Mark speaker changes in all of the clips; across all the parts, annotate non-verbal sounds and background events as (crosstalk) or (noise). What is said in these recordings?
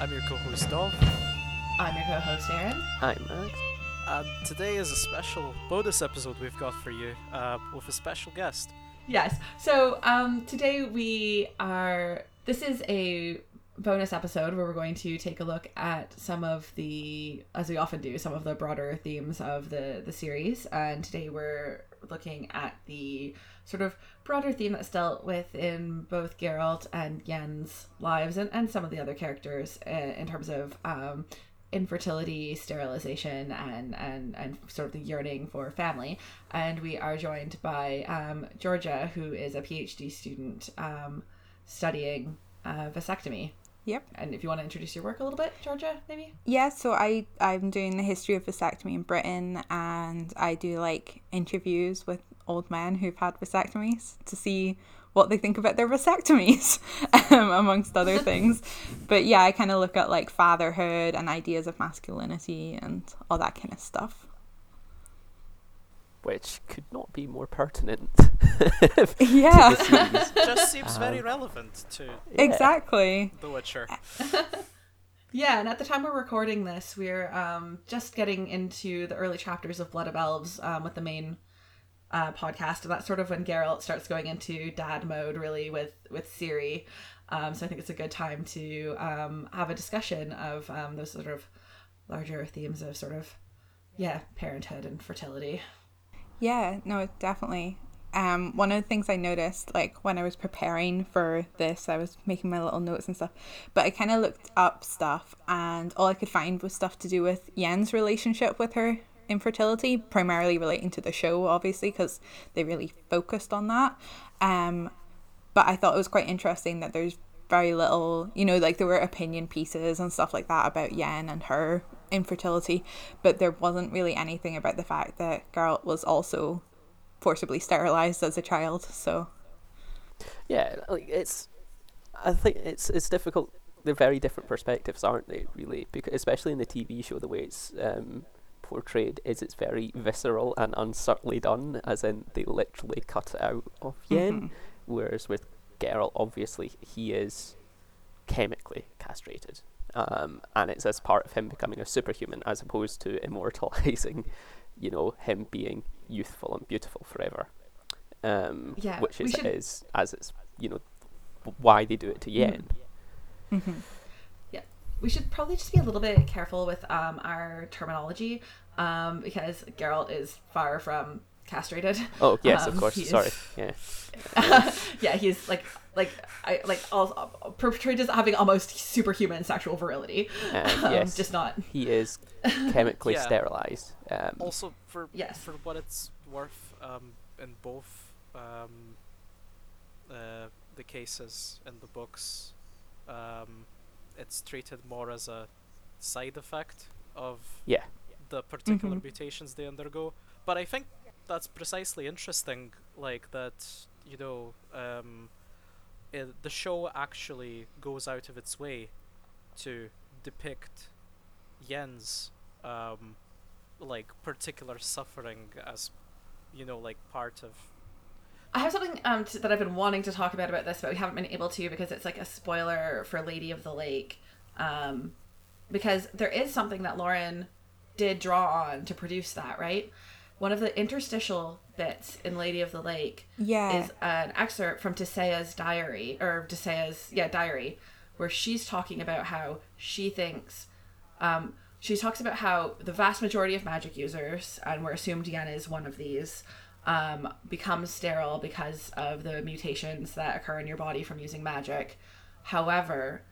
Speaker 1: I'm your co-host Dov,
Speaker 2: I'm your co-host Aaron.
Speaker 3: Hi, Max.
Speaker 1: and today is a special bonus episode we've got for you uh, with a special guest.
Speaker 2: Yes. So um, today we are. This is a bonus episode where we're going to take a look at some of the, as we often do, some of the broader themes of the the series. And today we're looking at the sort of broader theme that's dealt with in both Geralt and Yen's lives and, and some of the other characters uh, in terms of um, infertility, sterilization, and, and, and sort of the yearning for family. And we are joined by um, Georgia, who is a PhD student um, studying uh, vasectomy.
Speaker 4: Yep.
Speaker 2: And if you want to introduce your work a little bit, Georgia, maybe?
Speaker 4: Yeah, so I I'm doing the history of vasectomy in Britain, and I do like interviews with old men who've had vasectomies to see what they think about their vasectomies, (laughs) um, amongst other (laughs) things. But yeah, I kind of look at like fatherhood and ideas of masculinity and all that kind of stuff.
Speaker 3: Which could not be more pertinent. (laughs)
Speaker 4: Yeah,
Speaker 3: to the series.
Speaker 1: Just seems very
Speaker 3: Um,
Speaker 1: relevant to
Speaker 4: exactly.
Speaker 1: The Witcher.
Speaker 2: Yeah, and at the time we're recording this, we're um, just getting into the early chapters of Blood of Elves um, with the main uh, podcast, and that's sort of when Geralt starts going into dad mode, really, with with Ciri. Um, so I think it's a good time to um, have a discussion of um, those sort of larger themes of sort of yeah parenthood and fertility.
Speaker 4: Yeah, no, definitely. Um, one of the things I noticed, like when I was preparing for this, I was making my little notes and stuff, but I kind of looked up stuff, and all I could find was stuff to do with Yen's relationship with her infertility, primarily relating to the show, obviously, because they really focused on that. Um, but I thought it was quite interesting that there's very little, you know, like there were opinion pieces and stuff like that about Yen and her infertility, but there wasn't really anything about the fact that Geralt was also forcibly sterilized as a child. So
Speaker 3: yeah, like it's. I think it's it's difficult. They're very different perspectives, aren't they? Really, because especially in the TV show, the way it's um, portrayed is it's very visceral and unsubtly done, as in they literally cut it out of Yen.
Speaker 4: Mhm.
Speaker 3: Whereas with Geralt, obviously he is chemically castrated, um, and it's as part of him becoming a superhuman, as opposed to immortalizing, (laughs) you know, him being youthful and beautiful forever. Um,
Speaker 2: Yeah,
Speaker 3: which is
Speaker 2: should-
Speaker 3: is as it's you know why they do it to Yen.
Speaker 4: mhm.
Speaker 2: We should probably just be a little bit careful with um, our terminology um, because Geralt is far from castrated.
Speaker 3: Oh yes, of
Speaker 2: Um,
Speaker 3: course.
Speaker 2: he is-
Speaker 3: Sorry. Yeah. (laughs)
Speaker 2: yeah, he's like like I like all portrayed as having almost superhuman sexual virility.
Speaker 3: Um, (laughs)
Speaker 2: Um,
Speaker 3: yes.
Speaker 2: just not.
Speaker 3: He is (laughs) chemically
Speaker 1: Yeah.
Speaker 3: sterilized. Um,
Speaker 1: Also, for
Speaker 2: Yes.
Speaker 1: for what it's worth, um, in both um, uh, the cases in the books, um, it's treated more as a side effect of
Speaker 3: yeah.
Speaker 1: the particular
Speaker 4: Mhm.
Speaker 1: mutations they undergo. But I think that's precisely interesting, like that, you know, um, it, the show actually goes out of its way to depict Yen's, um, like, particular suffering as, you know, like part of.
Speaker 2: I have something um t- that I've been wanting to talk about about this, but we haven't been able to because it's like a spoiler for Lady of the Lake. Um, because there is something that Lauren did draw on to produce that, right? One of the interstitial bits in Lady of the Lake
Speaker 4: Yeah.
Speaker 2: is an excerpt from Tissaia's diary, or Tissaia's yeah diary, where she's talking about how she thinks, um, she talks about how the vast majority of magic users, and we're assumed Yen is one of these, um, become sterile because of the mutations that occur in your body from using magic. However,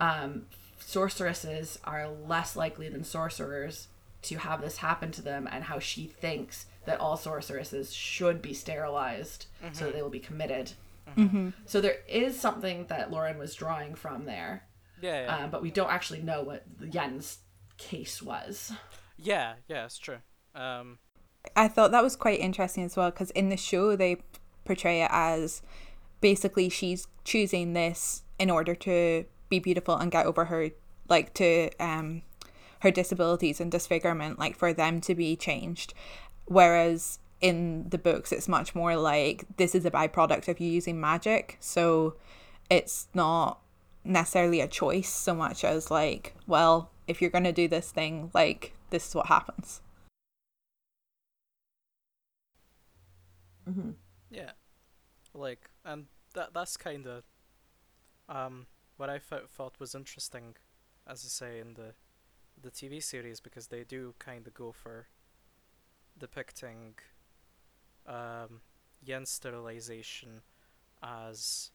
Speaker 2: um, sorceresses are less likely than sorcerers to have this happen to them, and how she thinks that all sorceresses should be sterilized so that they will be committed.
Speaker 4: hmm
Speaker 2: So there is something that Lauren was drawing from there,
Speaker 1: Yeah, yeah,
Speaker 2: um, but we don't actually know what Yen's case was.
Speaker 1: yeah, yeah, it's true. Um,
Speaker 4: I thought that was quite interesting as well because in the show they portray it as basically she's choosing this in order to be beautiful and get over her like to um her disabilities and disfigurement like for them to be changed whereas in the books it's much more like this is a byproduct of you using magic so it's not necessarily a choice so much as like, well, if you're gonna do this thing, like this is what happens.
Speaker 2: Mm-hmm.
Speaker 1: Yeah, like, and that that's kind of um what I th- thought was interesting, as I say in the the TV series because they do kind of go for depicting um yen sterilization as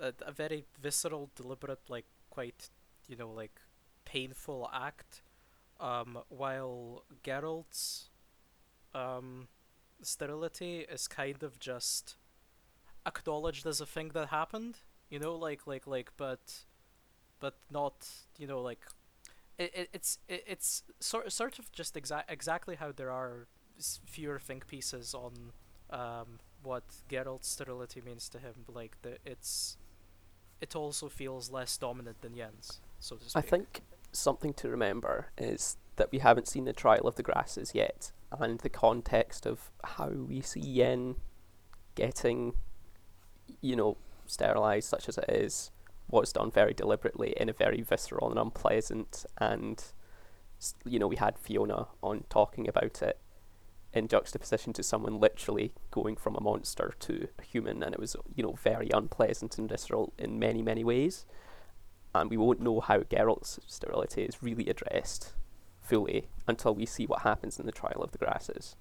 Speaker 1: a, a very visceral, deliberate, like quite you know like painful act, um, while Geralt's um sterility is kind of just acknowledged as a thing that happened you know like like like but but not you know like it, it it's it, it's sort sort of just exa- exactly how there are fewer think pieces on um what Geralt's sterility means to him like the it's it also feels less dominant than Yen's so to speak.
Speaker 3: I think something to remember is that we haven't seen the trial of the grasses yet, and the context of how we see Yen getting, you know, sterilized, such as it is, was done very deliberately in a very visceral and unpleasant. And you know, we had Fiona on talking about it in juxtaposition to someone literally going from a monster to a human, and it was you know very unpleasant and visceral in many many ways. And we won't know how Geralt's sterility is really addressed fully until we see what happens in the trial of the grasses.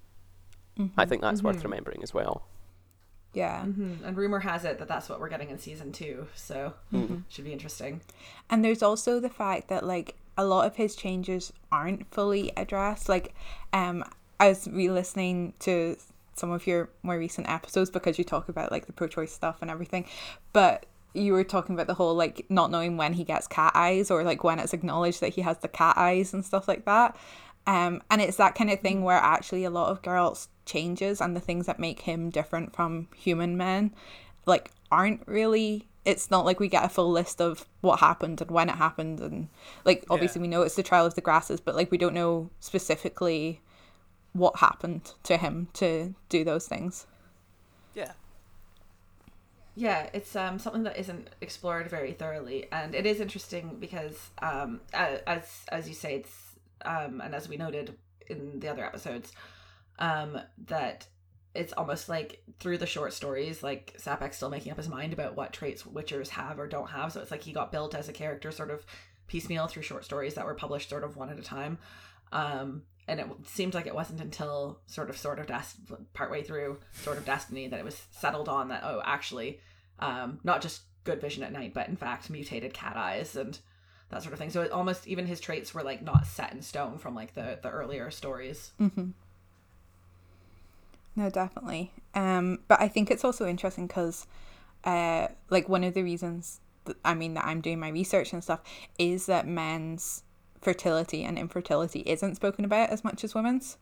Speaker 3: I think that's worth
Speaker 2: Mhm.
Speaker 3: remembering as well.
Speaker 4: Yeah.
Speaker 2: Mm-hmm. And rumor has it that that's what we're getting in season two, so
Speaker 3: Mm.
Speaker 2: should be interesting.
Speaker 4: And there's also the fact that like a lot of his changes aren't fully addressed. Like, um, I was re-listening to some of your more recent episodes because you talk about like the pro-choice stuff and everything, but you were talking about the whole like not knowing when he gets cat eyes or like when it's acknowledged that he has the cat eyes and stuff like that. Um, and it's that kind of thing where actually a lot of Geralt's changes and the things that make him different from human men, like aren't really. It's not like we get a full list of what happened and when it happened, and like obviously
Speaker 1: Yeah.
Speaker 4: we know it's the trial of the grasses, but like we don't know specifically what happened to him to do those things.
Speaker 1: Yeah
Speaker 2: it's um something that isn't explored very thoroughly, and it is interesting because um as as you say, it's um and as we noted in the other episodes, um that it's almost like through the short stories, like Sapek's still making up his mind about what traits Witchers have or don't have. So it's like he got built as a character sort of piecemeal through short stories that were published sort of one at a time. Um, and it seemed like it wasn't until sort of sort of des- partway through sort of destiny that it was settled on that oh actually um, not just good vision at night but in fact mutated cat eyes and that sort of thing so it almost even his traits were like not set in stone from like the the earlier stories
Speaker 4: Mm-hmm. No, definitely. Um, but I think it's also interesting because, uh, like one of the reasons that, I mean that I'm doing my research and stuff is that men's fertility and infertility isn't spoken about as much as women's.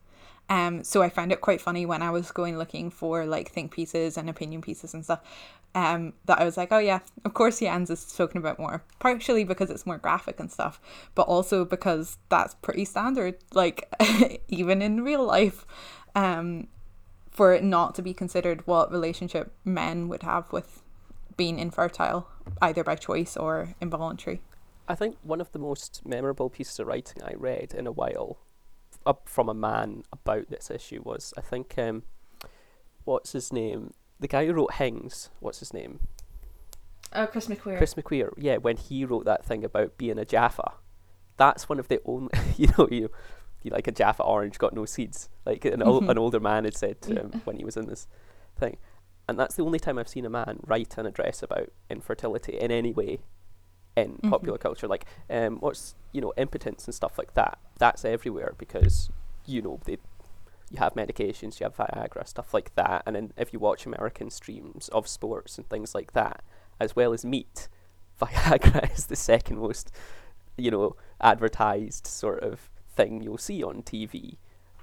Speaker 4: Um, so I found it quite funny when I was going looking for like think pieces and opinion pieces and stuff. Um, that I was like, oh yeah, of course Yen's is spoken about more, partially because it's more graphic and stuff, but also because that's pretty standard, like (laughs) even in real life. Um, for it not to be considered what relationship men would have with being infertile, either by choice or involuntary.
Speaker 3: I think one of the most memorable pieces of writing I read in a while up from a man about this issue was I think um, what's his name? The guy who wrote Hings, what's his name?
Speaker 2: oh chris mcqueer
Speaker 3: Chris McQueer. Yeah, when he wrote that thing about being a Jaffa, that's one of the only (laughs) you know you you like a Jaffa orange got no seeds. Like an ol-
Speaker 4: Mhm.
Speaker 3: an older man had said to him when he was in this thing, and that's the only time I've seen a man write an address about infertility in any way in
Speaker 4: Mhm.
Speaker 3: popular culture. Like um, what's you know impotence and stuff like that. That's everywhere because you know they you have medications, you have Viagra, stuff like that, and then if you watch American streams of sports and things like that, as well as meat, (laughs) Viagra (laughs) is the second most, you know, advertised sort of thing you'll see on TV.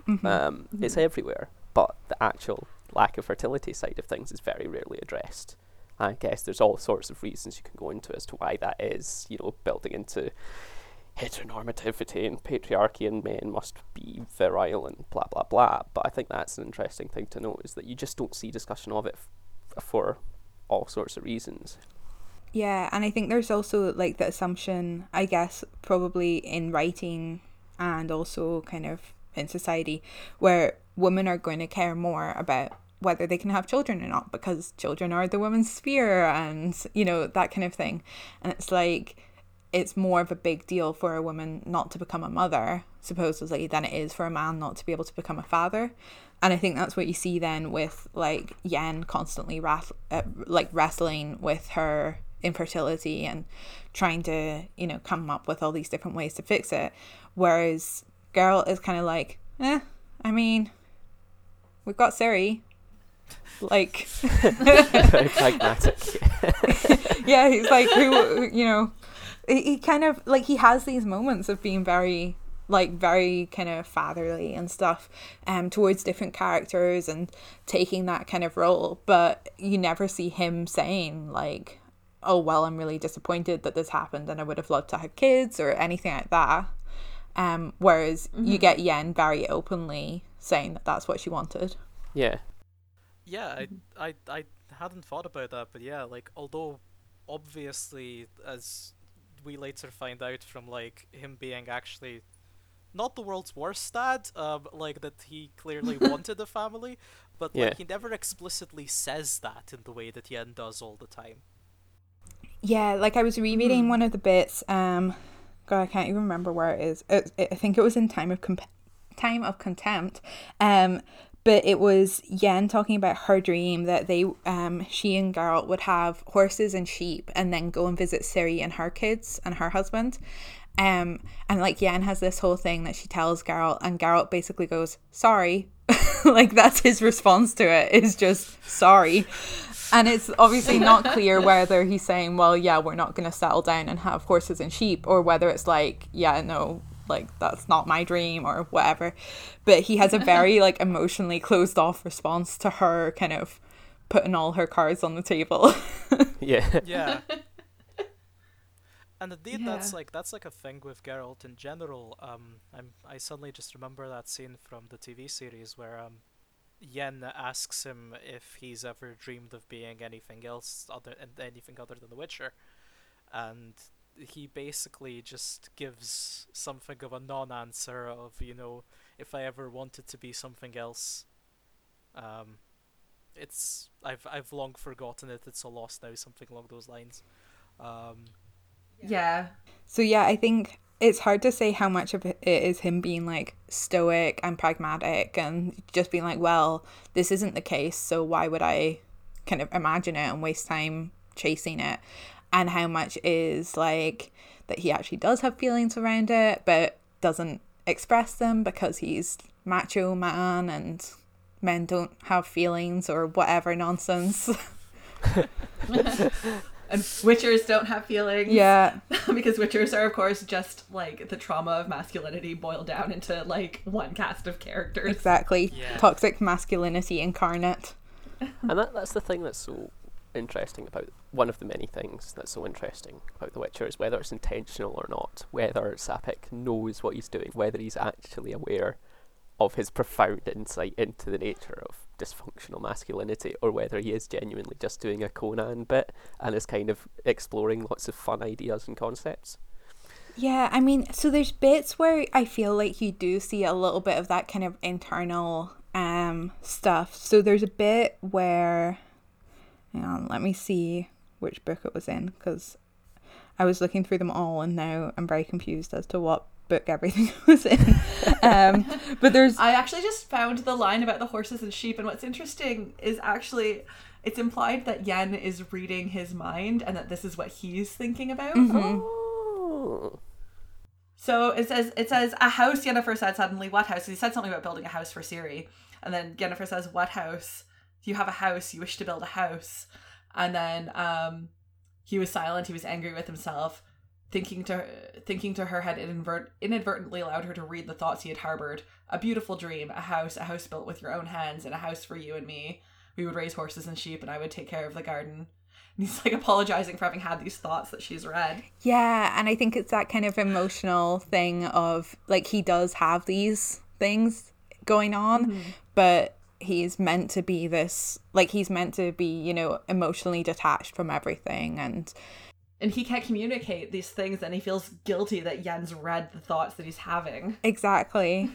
Speaker 4: Mhm.
Speaker 3: Um, It's everywhere, but the actual lack of fertility side of things is very rarely addressed. I guess there's all sorts of reasons you can go into as to why that is, you know, building into heteronormativity and patriarchy and men must be virile and blah blah blah. But I think that's an interesting thing to note is that you just don't see discussion of it f- for all sorts of reasons.
Speaker 4: Yeah, and I think there's also like the assumption, I guess, probably in writing and also kind of in society, where women are going to care more about whether they can have children or not because children are the woman's sphere and, you know, that kind of thing. And it's like, it's more of a big deal for a woman not to become a mother, supposedly, than it is for a man not to be able to become a father. And I think that's what you see then with like Yen constantly rat- uh, like wrestling with her infertility and trying to, you know, come up with all these different ways to fix it. Whereas Geralt is kind of like, eh, I mean, we've got Ciri. Like, (laughs)
Speaker 3: Very pragmatic. (laughs)
Speaker 4: yeah, he's like, who, you know, he, he kind of like he has these moments of being very like very kind of fatherly and stuff um towards different characters and taking that kind of role but you never see him saying like oh well i'm really disappointed that this happened and i would have loved to have kids or anything like that um whereas you get yen very openly saying that that's what she wanted
Speaker 3: yeah.
Speaker 1: Yeah, I, I, I hadn't thought about that, but yeah, like although obviously as we later find out from like him being actually not the world's worst dad, um, like that he clearly (laughs) wanted a family, but like
Speaker 3: Yeah.
Speaker 1: he never explicitly says that in the way that Yen does all the time.
Speaker 4: Yeah, like I was rereading one of the bits. Um, God, I can't even remember where it is. It, it, I think it was in time of comp- time of contempt. Um, but it was Yen talking about her dream that they, um, she and Geralt would have horses and sheep, and then go and visit Ciri and her kids and her husband. Um, and like Yen has this whole thing that she tells Geralt, and Geralt basically goes, "Sorry." (laughs) like that's his response to it is just sorry. And it's obviously not clear whether he's saying, well, yeah, we're not going to settle down and have horses and sheep, or whether it's like, yeah, no, like that's not my dream or whatever. But he has a very (laughs) like emotionally closed off response to her kind of putting all her cards on the table. (laughs)
Speaker 3: Yeah.
Speaker 1: Yeah. (laughs) and indeed, that's like that's like a thing with Geralt in general. Um, I'm I suddenly just remember that scene from the TV series where um, Yen asks him if he's ever dreamed of being anything else other and anything other than The Witcher, and he basically just gives something of a non-answer of you know if I ever wanted to be something else. Um, it's I've I've long forgotten it. It's a lost now, something along those lines. Um,
Speaker 2: Yeah.
Speaker 4: So yeah, I think it's hard to say how much of it is him being like stoic and pragmatic and just being like, well, this isn't the case, so why would I kind of imagine it and waste time chasing it? And how much is like that he actually does have feelings around it, but doesn't express them because he's macho man and men don't have feelings or whatever nonsense. (laughs)
Speaker 2: And witchers don't have feelings.
Speaker 4: yeah. (laughs)
Speaker 2: because witchers are, of course, just like the trauma of masculinity boiled down into like one cast of characters.
Speaker 4: Exactly.
Speaker 1: Yeah.
Speaker 4: Toxic masculinity incarnate.
Speaker 3: and that, that's the thing that's so interesting about one of the many things that's so interesting about The Witcher is whether it's intentional or not, whether Sapik knows what he's doing, whether he's actually aware of his profound insight into the nature of dysfunctional masculinity, or whether he is genuinely just doing a Conan bit and is kind of exploring lots of fun ideas and concepts.
Speaker 4: Yeah, I mean, so there's bits where I feel like you do see a little bit of that kind of internal um stuff. So there's a bit where on, let me see which book it was in because I was looking through them all and now I'm very confused as to what book everything (laughs) was in. um but there's
Speaker 2: I actually just found the line about the horses and sheep, and what's interesting is actually it's implied that Yen is reading his mind and that this is what he's thinking about.
Speaker 3: Oh.
Speaker 2: So it says it says a house. Yennefer said suddenly, "What house?" He said something about building a house for Ciri, and then Yennefer says, "What house? You have a house. You wish to build a house." And then um, he was silent. He was angry with himself, thinking to thinking to her had inadvert- inadvertently allowed her to read the thoughts he had harbored. A beautiful dream, a house, a house built with your own hands, and a house for you and me. We would raise horses and sheep, and I would take care of the garden. And he's like apologizing for having had these thoughts that she's read.
Speaker 4: Yeah, and I think it's that kind of emotional thing of like he does have these things going on, but he's meant to be this like he's meant to be you know emotionally detached from everything and
Speaker 2: and he can't communicate these things and he feels guilty that Yen's read the thoughts that he's having.
Speaker 4: exactly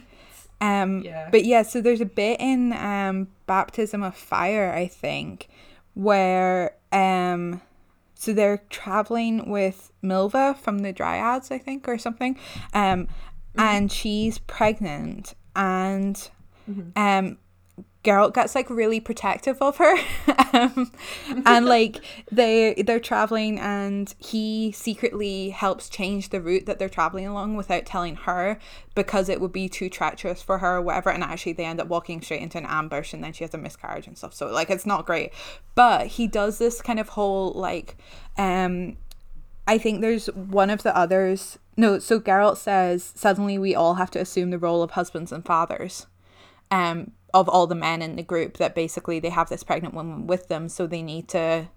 Speaker 4: um
Speaker 2: Yeah.
Speaker 4: but yeah so there's a bit in um baptism of fire i think where um so they're traveling with milva from the dryads i think or something um and she's pregnant and um Geralt gets like really protective of her. (laughs) Um, and like they they're traveling and he secretly helps change the route that they're traveling along without telling her because it would be too treacherous for her or whatever. And actually they end up walking straight into an ambush and then she has a miscarriage and stuff. So like it's not great. But he does this kind of whole like um I think there's one of the others. No, so Geralt says suddenly we all have to assume the role of husbands and fathers, um, of all the men in the group. That basically they have this pregnant woman with them, so they need to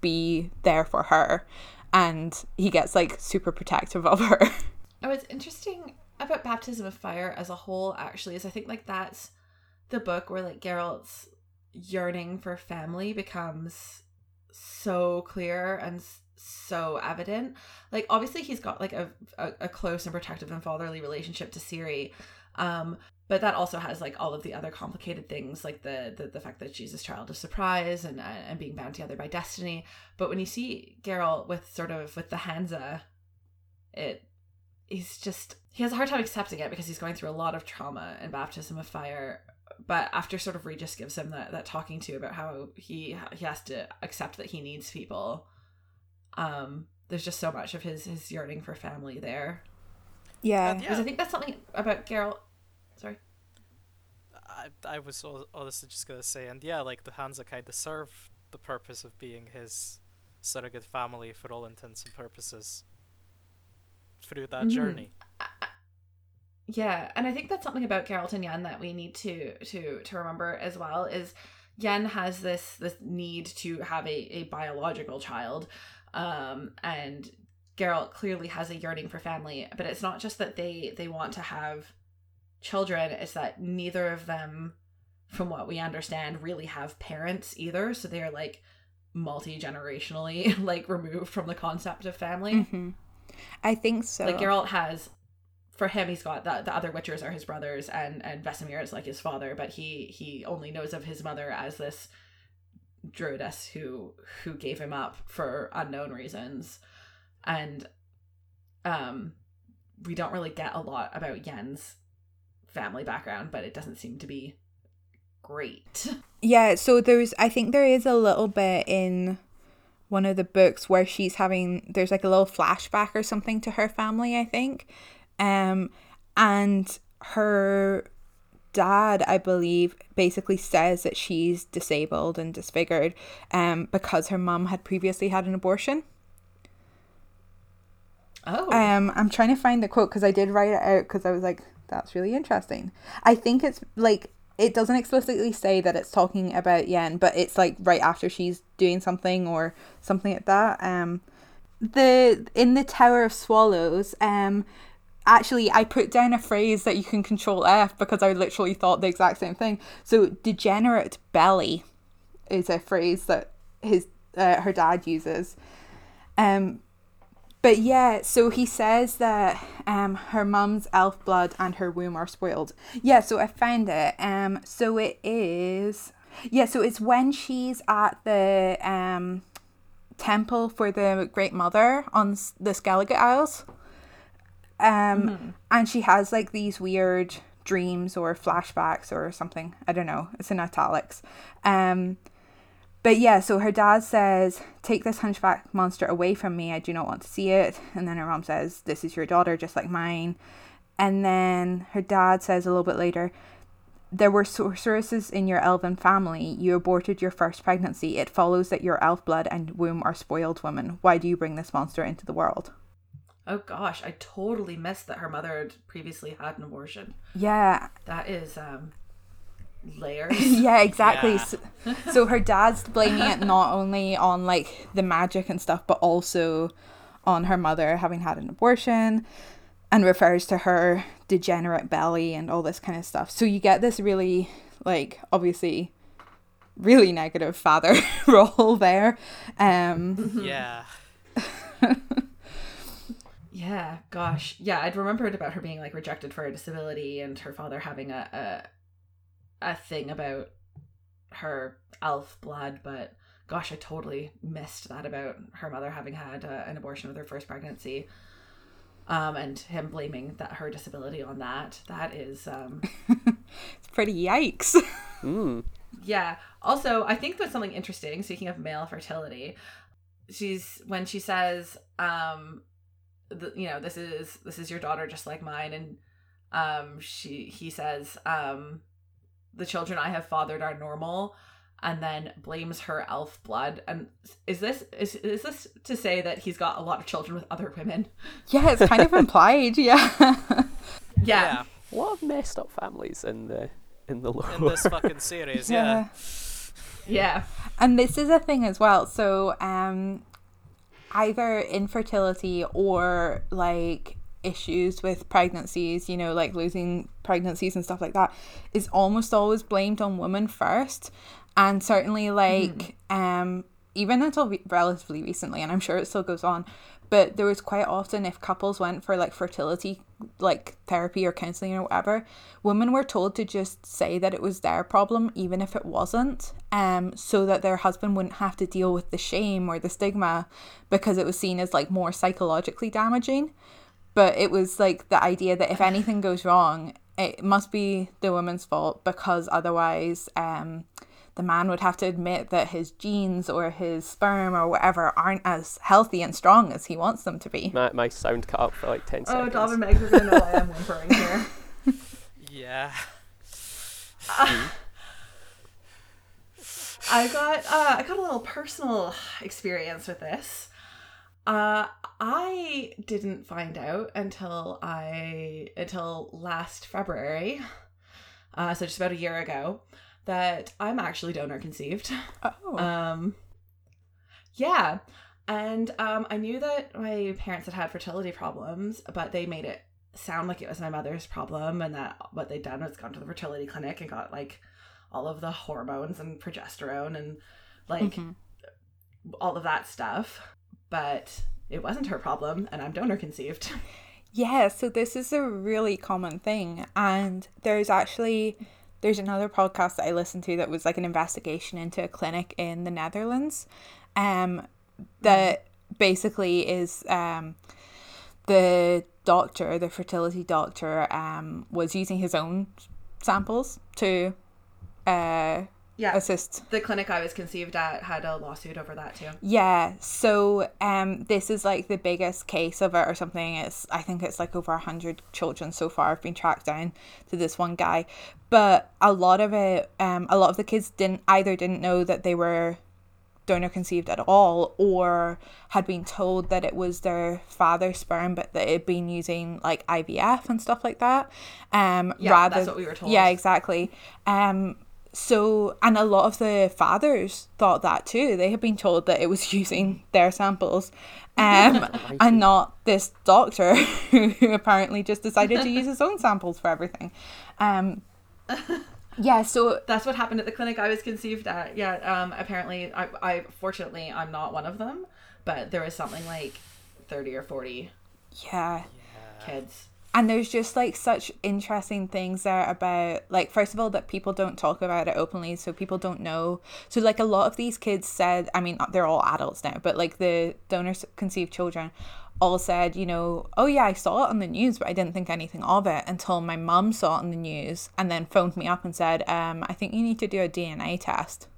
Speaker 4: be there for her, and he gets like super protective of her. (laughs)
Speaker 2: Oh, what's interesting about Baptism of Fire as a whole, actually, is I think like that's the book where like Geralt's yearning for family becomes so clear and so evident. Like obviously he's got like a, a, a close and protective and fatherly relationship to Ciri. Um, but that also has like all of the other complicated things like the the, the fact that she's this child of surprise and and being bound together by destiny. But when you see Geralt with sort of with the Hansa, it he's just he has a hard time accepting it because he's going through a lot of trauma and baptism of fire. But after sort of regis gives him that, that talking to about how he he has to accept that he needs people um there's just so much of his his yearning for family there.
Speaker 4: Yeah,
Speaker 1: And
Speaker 2: because
Speaker 1: yeah,
Speaker 2: i think that's something about Geralt sorry
Speaker 1: I, I was hon- honestly just gonna say, and yeah, like the Hansa kind of serve the purpose of being his surrogate family for all intents and purposes through that
Speaker 2: Mhm.
Speaker 1: journey.
Speaker 2: Yeah, and I think that's something about Geralt and Yen that we need to to to remember as well is Yen has this this need to have a, a biological child. Um and Geralt clearly has a yearning for family, but it's not just that they they want to have children, is that neither of them from what we understand really have parents either, so they're like multi-generationally (laughs) like removed from the concept of family.
Speaker 4: hmm I think so.
Speaker 2: Like Geralt has, for him, he's got the the other Witchers are his brothers, and and Vesemir is like his father, but he he only knows of his mother as this druidess who who gave him up for unknown reasons, and um, we don't really get a lot about Yen's family background, but it doesn't seem to be great.
Speaker 4: Yeah, so there's I think there is a little bit in one of the books where she's having there's like a little flashback or something to her family, I think. Um and her dad, I believe, basically says that she's disabled and disfigured um because her mum had previously had an abortion.
Speaker 2: Oh,
Speaker 4: Um, I'm trying to find the quote because I did write it out because I was like, that's really interesting. I think it's like it doesn't explicitly say that it's talking about Yen, but it's like right after she's doing something or something like that. Um, the in the Tower of Swallows, um, actually I put down a phrase that you can control F because I literally thought the exact same thing. So degenerate belly is a phrase that his uh, her dad uses. Um, but yeah, so he says that um her mum's elf blood and her womb are spoiled. Yeah, so I found it. Um so it is yeah, so it's when she's at the um temple for the Great Mother on the Skellige Isles. Um and she has like these weird dreams or flashbacks or something. I don't know. It's in italics. Um but yeah, so her dad says, Take this hunchback monster away from me. I do not want to see it. And then her mom says, This is your daughter, just like mine. And then her dad says a little bit later, There were sorceresses in your elven family. You aborted your first pregnancy. It follows that your elf blood and womb are spoiled women. Why do you bring this monster into the world?
Speaker 2: oh gosh, I totally missed that her mother had previously had an abortion.
Speaker 4: Yeah,
Speaker 2: That is um layers. (laughs)
Speaker 4: yeah, exactly.
Speaker 1: Yeah.
Speaker 4: So, so her dad's blaming it not only on like the magic and stuff, but also on her mother having had an abortion and refers to her degenerate belly and all this kind of stuff. So you get this really like obviously really negative father (laughs) role there. Um,
Speaker 1: Yeah. (laughs)
Speaker 2: Yeah, gosh. Yeah, I'd remembered about her being like rejected for a disability and her father having a a, a thing about her elf blood, but gosh, I totally missed that about her mother having had uh, an abortion with her first pregnancy. Um, and him blaming that her disability on that. That is um (laughs)
Speaker 4: it's pretty yikes. (laughs)
Speaker 3: Mm.
Speaker 2: Yeah. Also, I think there's something interesting. Speaking of male fertility, she's when she says, um, the, you know, this is this is your daughter just like mine, and um, she he says, um, the children I have fathered are normal, and then blames her elf blood. And is this is is this to say that he's got a lot of children with other women?
Speaker 4: yeah, it's kind of (laughs) implied. Yeah. (laughs)
Speaker 2: Yeah.
Speaker 1: Yeah.
Speaker 3: A lot of messed up families in the in the lore.
Speaker 1: In this fucking (laughs) series, yeah.
Speaker 2: Yeah.
Speaker 4: And this is a thing as well. So, um, either infertility or like issues with pregnancies, you know, like losing pregnancies and stuff like that, is almost always blamed on women first. And certainly, like, um, even until re- relatively recently, and I'm sure it still goes on, but there was quite often if couples went for like fertility like therapy or counseling or whatever women were told to just say that it was their problem even if it wasn't um so that their husband wouldn't have to deal with the shame or the stigma because it was seen as like more psychologically damaging but it was like the idea that if anything goes wrong it must be the woman's fault because otherwise um the man would have to admit that his genes or his sperm or whatever aren't as healthy and strong as he wants them to be.
Speaker 3: my, my sound cut up for like 10
Speaker 2: Oh,
Speaker 3: seconds.
Speaker 2: Dom and Meg are gonna know why I'm whimpering here. (laughs)
Speaker 1: Yeah. (laughs)
Speaker 2: I got uh, I got a little personal experience with this. Uh, I didn't find out until I until last February, uh, so just about a year ago, that I'm actually donor conceived.
Speaker 4: Oh.
Speaker 2: Um, yeah, and um, I knew that my parents had had fertility problems, but they made it sound like it was my mother's problem, and that what they'd done was gone to the fertility clinic and got like all of the hormones and progesterone and like
Speaker 4: Mhm.
Speaker 2: all of that stuff. But it wasn't her problem, and I'm donor conceived. (laughs)
Speaker 4: Yeah, so this is a really common thing and there's actually there's another podcast that I listened to that was like an investigation into a clinic in the Netherlands um that basically is um the doctor, the fertility doctor um was using his own samples to uh
Speaker 2: Yeah,
Speaker 4: assist
Speaker 2: the clinic I was conceived at had a lawsuit over that too.
Speaker 4: Yeah, so um, this is like the biggest case of it or something. It's I think it's like over a hundred children so far have been tracked down to this one guy, but a lot of it, um, a lot of the kids didn't either didn't know that they were donor conceived at all, or had been told that it was their father's sperm, but that it had been using like IVF and stuff like that. Um,
Speaker 2: Yeah,
Speaker 4: rather,
Speaker 2: that's what we were told.
Speaker 4: Yeah, exactly. Um, so and a lot of the fathers thought that too they had been told that it was (laughs) using their samples um (laughs) and not this doctor (laughs) who apparently just decided to use his own samples for everything um yeah so
Speaker 2: That's what happened at the clinic I was conceived at. Yeah, um, apparently, I, I fortunately I'm not one of them, but there was something like thirty or forty
Speaker 4: yeah
Speaker 2: kids.
Speaker 4: And there's just like such interesting things there about like first of all that people don't talk about it openly so people don't know. So like a lot of these kids said i mean they're all adults now but like the donors conceived children all said you know oh yeah i saw it on the news but i didn't think anything of it until my mum saw it on the news and then phoned me up and said um i think you need to do a dna test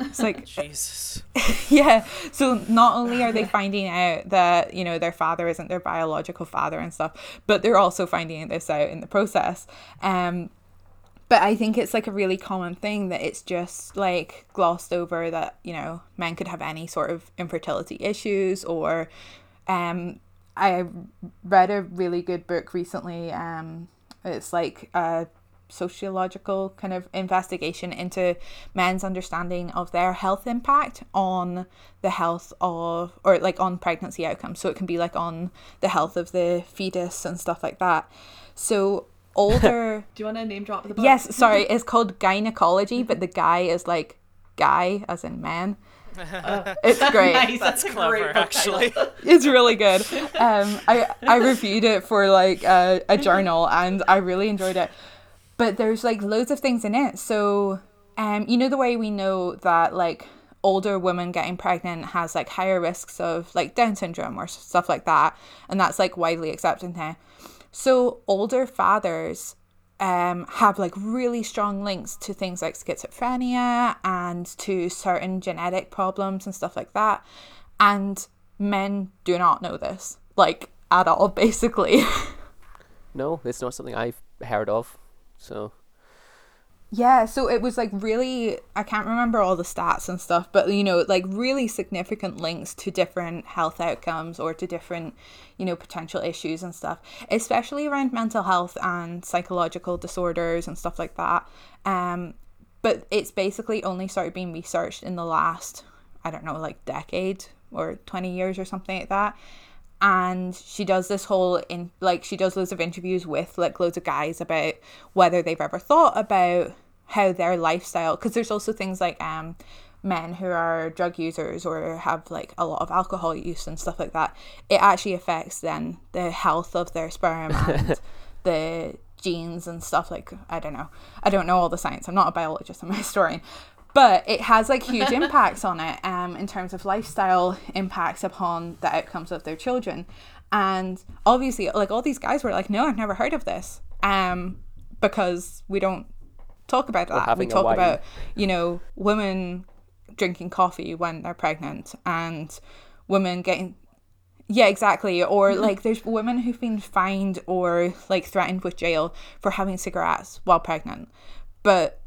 Speaker 4: it's like (laughs)
Speaker 1: Jesus. (laughs)
Speaker 4: yeah so not only are they finding out that you know their father isn't their biological father and stuff but they're also finding this out in the process um but i think it's like a really common thing that it's just like glossed over that you know men could have any sort of infertility issues or um i read a really good book recently um it's like a sociological kind of investigation into men's understanding of their health impact on the health of or like on pregnancy outcomes so it can be like on the health of the fetus and stuff like that so (laughs) older.
Speaker 2: Do you want to name drop the book?
Speaker 4: yes, sorry, (laughs) it's called GUYnecology, but the guy is like guy as in man. It's (laughs) great.
Speaker 2: Nice,
Speaker 1: That's
Speaker 2: a
Speaker 1: clever,
Speaker 2: great
Speaker 1: actually.
Speaker 4: It's really good. Um, I I reviewed it for like a, a journal, and I really enjoyed it. But there's like loads of things in it. So, um, you know the way we know that like older women getting pregnant has like higher risks of like Down syndrome or stuff like that, and that's like widely accepted now. So older fathers um, have like really strong links to things like schizophrenia and to certain genetic problems and stuff like that. And men do not know this, like at all, (laughs) basically.
Speaker 3: No, it's not something I've heard of. So
Speaker 4: Yeah, so it was like really, I can't remember all the stats and stuff, but you know, like really significant links to different health outcomes or to different, you know, potential issues and stuff, especially around mental health and psychological disorders and stuff like that. Um, but it's basically only started being researched in the last, I don't know, like decade or 20 years or something like that and she does this whole in like she does loads of interviews with like loads of guys about whether they've ever thought about how their lifestyle because there's also things like um men who are drug users or have like a lot of alcohol use and stuff like that it actually affects then the health of their sperm (laughs) and the genes and stuff like i don't know. I don't know all the science. I'm not a biologist i'm a (laughs) historian but it has like huge (laughs) impacts on it um, in terms of lifestyle impacts upon the outcomes of their children. And obviously like all these guys were like no i've never heard of this um, because we don't talk about that. We talk about you know women drinking coffee when they're pregnant and women getting yeah exactly. Or (laughs) like there's women who've been fined or like threatened with jail for having cigarettes while pregnant. But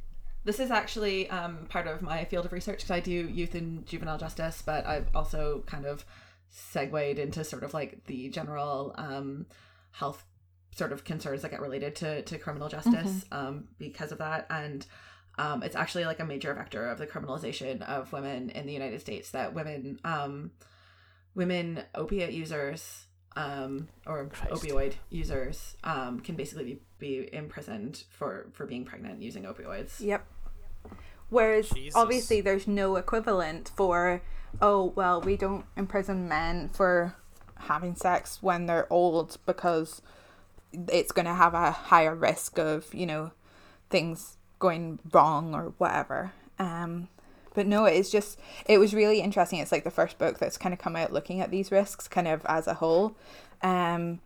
Speaker 2: This is actually um, part of my field of research because I do youth and juvenile justice, but I've also kind of segued into sort of like the general um, health sort of concerns that get related to, to criminal justice um, because of that. And um, it's actually like a major vector of the criminalization of women in the United States that women, um, women opiate users um, or
Speaker 3: Christ.
Speaker 2: opioid users um, can basically be, be imprisoned for, for being pregnant using opioids.
Speaker 4: Yep. Whereas
Speaker 1: Jesus.
Speaker 4: obviously there's no equivalent for oh well we don't imprison men for having sex when they're old because it's going to have a higher risk of you know things going wrong or whatever. Um but no, it's just it was really interesting. It's like the first book that's kind of come out looking at these risks kind of as a whole. Um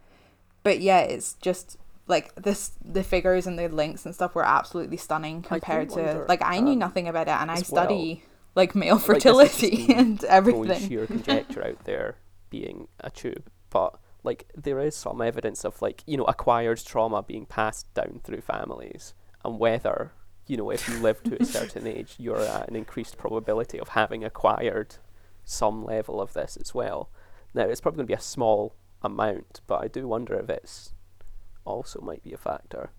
Speaker 4: but yeah, it's just like this the figures and the links and stuff were absolutely stunning compared to
Speaker 3: wonder,
Speaker 4: like I knew
Speaker 3: um,
Speaker 4: nothing about it and I
Speaker 3: as well,
Speaker 4: study like male
Speaker 3: like, this is just
Speaker 4: fertility
Speaker 3: me (laughs)
Speaker 4: and everything.
Speaker 3: sheer conjecture out there being a tube, but like there is some evidence of like you know acquired trauma being passed down through families, and whether you know if you live to a (laughs) certain age, you're at an increased probability of having acquired some level of this as well. Now it's probably going to be a small amount, but I do wonder if it's also might be a factor.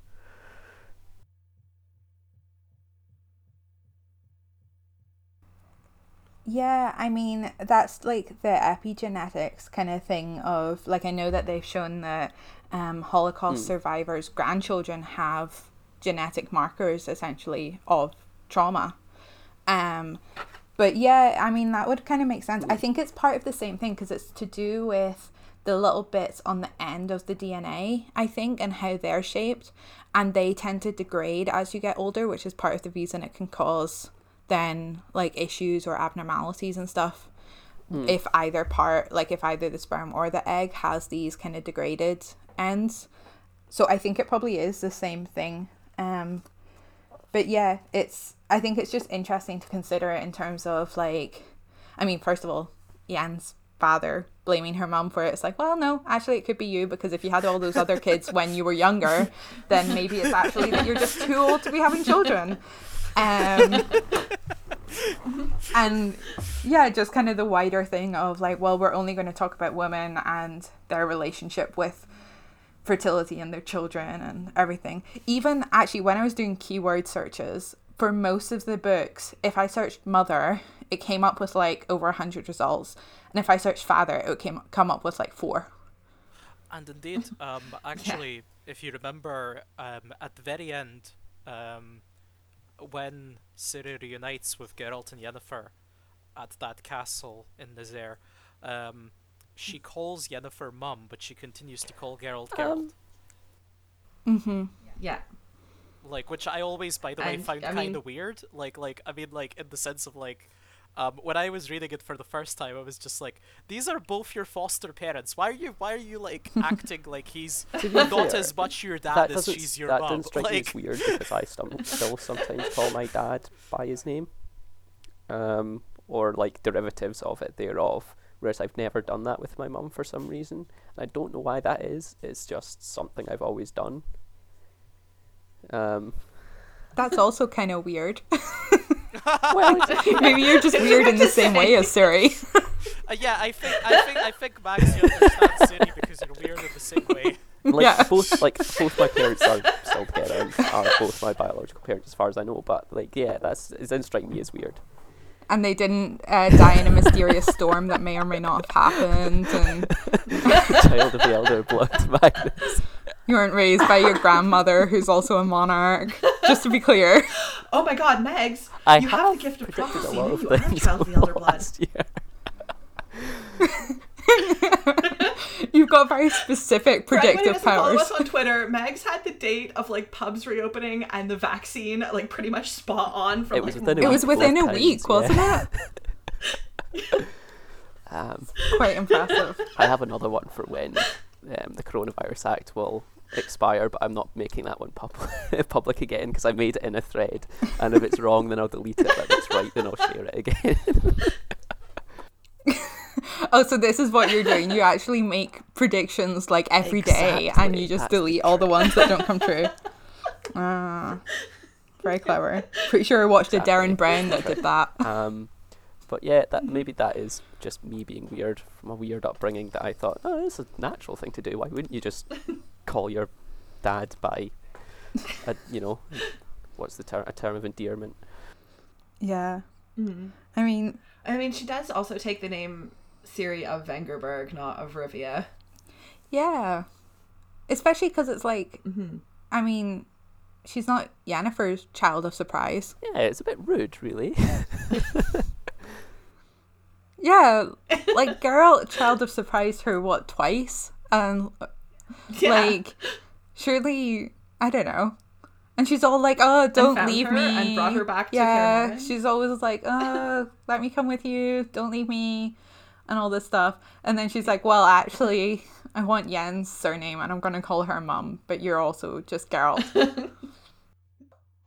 Speaker 4: Yeah, I mean, that's like the epigenetics kind of thing of like I know that they've shown that um, Holocaust survivors' grandchildren have genetic markers essentially of trauma. Um, but yeah, I mean, that would kind of make sense. I think it's part of the same thing because it's to do with the little bits on the end of the DNA, I think, and how they're shaped. And they tend to degrade as you get older, which is part of the reason it can cause then like issues or abnormalities and stuff. If either part, like if either the sperm or the egg has these kind of degraded ends. So I think it probably is the same thing. Um, but yeah, it's I think it's just interesting to consider it in terms of like, I mean, first of all, Yen's father blaming her mum for it. It's like, well, no, actually, it could be you because if you had all those other kids when you were younger, then maybe it's actually that you're just too old to be having children. Um, and yeah, just kind of the wider thing of like, well, we're only going to talk about women and their relationship with fertility and their children and everything. Even actually, when I was doing keyword searches for most of the books, if I searched mother, it came up with like over 100 results. And if I searched father, it would came, come up with like four.
Speaker 1: And indeed, (laughs) um, actually, if you remember, um, at the very end, um, when Ciri reunites with Geralt and Yennefer at that castle in Nazaire, um, she calls Yennefer mum, but she continues to call Geralt Geralt.
Speaker 3: Um,
Speaker 4: Mm-hmm.
Speaker 2: Yeah.
Speaker 1: like which I always, by the way,
Speaker 2: And,
Speaker 1: found
Speaker 2: I
Speaker 1: kind
Speaker 2: mean-
Speaker 1: of weird. Like, like I mean, like in the sense of like, um, when I was reading it for the first time, I was just like, these are both your foster parents. Why are you, why are you like (laughs) acting like he's not
Speaker 3: fair,
Speaker 1: as much your dad
Speaker 3: that
Speaker 1: as
Speaker 3: doesn't
Speaker 1: she's your
Speaker 3: that
Speaker 1: mum?
Speaker 3: doesn't strike me as weird because I stum- still sometimes call my dad by his name, um, or like derivatives of it thereof. Whereas I've never done that with my mum for some reason. I don't know why that is. It's just something I've always done. Um,
Speaker 4: That's also kind of weird. (laughs)
Speaker 3: well, (laughs)
Speaker 4: Maybe you're just weird in the same way as Ciri.
Speaker 1: uh, yeah, I think, I think, I think Max, you understand Ciri because you're weird in the same way. (laughs)
Speaker 3: like
Speaker 4: Yeah.
Speaker 3: both like both my parents are still together and are both my biological parents as far as I know. But like yeah, that's it doesn't strike me as weird.
Speaker 4: and they didn't uh, die in a mysterious storm that may or may not have happened. And (laughs)
Speaker 3: Child of the elder blood, Magnus.
Speaker 4: you weren't raised by your grandmother, who's also a monarch. Just to be clear. (laughs)
Speaker 2: Oh my God, Megs!
Speaker 3: I
Speaker 2: you have, the gift of
Speaker 3: predicted
Speaker 2: prophecy.
Speaker 3: a lot of
Speaker 2: you are
Speaker 3: things
Speaker 2: child the elder
Speaker 3: over
Speaker 2: blood. (laughs)
Speaker 4: You've got very specific
Speaker 2: For anyone who
Speaker 4: predictive
Speaker 2: doesn't follow
Speaker 4: powers.
Speaker 2: us on Twitter, (laughs) Megs had the date of like pubs reopening and the vaccine like pretty much spot on from
Speaker 3: It was
Speaker 2: like
Speaker 3: within a
Speaker 4: It
Speaker 3: week
Speaker 4: was within a
Speaker 3: both
Speaker 4: week,
Speaker 3: times,
Speaker 4: wasn't
Speaker 3: yeah.
Speaker 4: it?
Speaker 3: Um,
Speaker 4: Quite impressive.
Speaker 3: I have another one for when um, the Coronavirus Act will expire, but I'm not making that one pub- (laughs) public again because I made it in a thread. And if it's wrong, then I'll delete it. But if it's right, then I'll share it again. (laughs)
Speaker 4: Oh, so this is what you're doing. You actually make predictions like every day, and you just
Speaker 3: that's
Speaker 4: delete all the ones that don't come true. Ah, very clever. Pretty sure I watched a Darren
Speaker 3: Exactly.
Speaker 4: Brown that did that.
Speaker 3: Um, but yeah, that maybe that is just me being weird from a weird upbringing. That I thought, oh, this is a natural thing to do. Why wouldn't you just (laughs) call your dad by, a, you know, what's the term? A term of endearment.
Speaker 4: Yeah.
Speaker 2: Mhm.
Speaker 4: I mean,
Speaker 2: I mean, she does also take the name Ciri of Vengerberg, not of Rivia.
Speaker 4: yeah. Especially because it's like,
Speaker 2: Mm-hmm.
Speaker 4: I mean, she's not Yennefer's child of surprise.
Speaker 3: Yeah, it's a bit rude, really. (laughs) (laughs)
Speaker 4: Yeah, like girl, child of surprise her what twice, and
Speaker 2: Yeah.
Speaker 4: like surely I don't know. And she's all like, "Oh, don't leave me,"
Speaker 2: and brought her back
Speaker 4: Yeah, she's always like, "Oh, let me come with you. Don't leave me," and all this stuff. And then she's like, "Well, actually, I want Yen's surname, and I'm gonna call her mum, but you're also just Geralt." (laughs)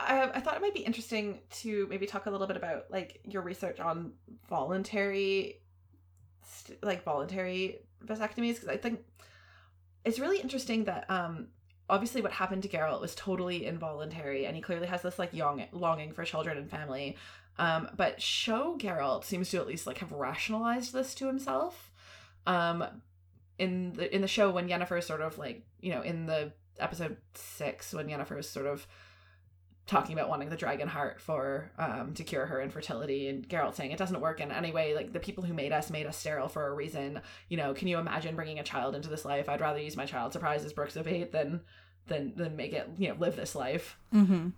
Speaker 2: I, I thought it might be interesting to maybe talk a little bit about like your research on voluntary st- like voluntary vasectomies because i think it's really interesting that um obviously what happened to Geralt was totally involuntary and he clearly has this like young longing for children and family. Um but show Geralt seems to at least like have rationalized this to himself um in the in the show when Yennefer is sort of like you know in the episode 6 when Yennefer is sort of talking about wanting the dragon heart for um to cure her infertility and Geralt saying it doesn't work in any way like the people who made us made us sterile for a reason you know can you imagine bringing a child into this life I'd rather use my child surprise as Brooks of Eight than than than make it you know live this life
Speaker 4: Mm-hmm.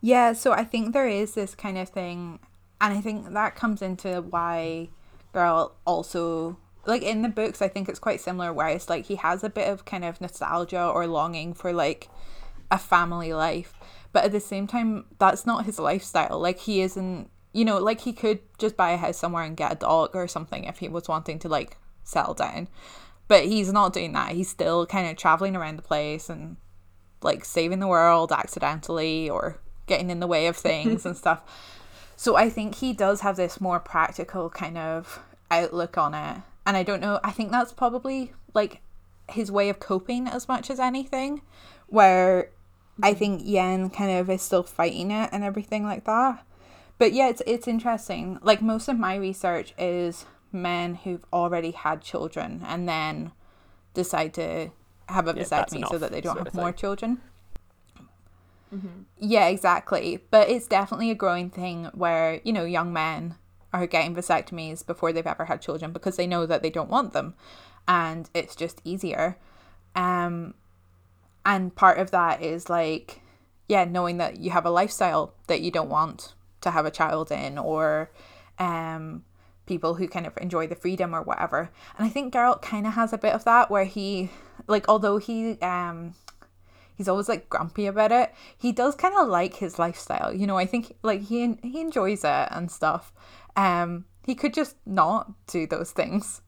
Speaker 4: Yeah, so I think there is this kind of thing, and I think that comes into why Girl also like in the books. I think it's quite similar, where it's like he has a bit of kind of nostalgia or longing for like a family life, but at the same time, that's not his lifestyle. Like he isn't, you know, like he could just buy a house somewhere and get a dog or something if he was wanting to like settle down. But he's not doing that. He's still kind of traveling around the place and like saving the world accidentally or getting in the way of (laughs) things and stuff. So I think he does have this more practical kind of outlook on it. And I don't know, I think that's probably like his way of coping as much as anything, where I think Yen kind of is still fighting it and everything like that. But yeah, it's it's interesting. Like most of my research is men who've already had children and then decide to have a
Speaker 3: Yeah,
Speaker 4: vasectomy so that they don't have more children. Yeah, exactly. But it's definitely a growing thing where, you know, young men are getting vasectomies before they've ever had children because they know that they don't want them and it's just easier. Um and part of that is like yeah knowing that you have a lifestyle that you don't want to have a child in or um people who kind of enjoy the freedom or whatever. And i think Geralt kind of has a bit of that where he like although he um he's always like grumpy about it he does kind of like his lifestyle. You know i think like he he enjoys it and stuff. Um he could just not do those things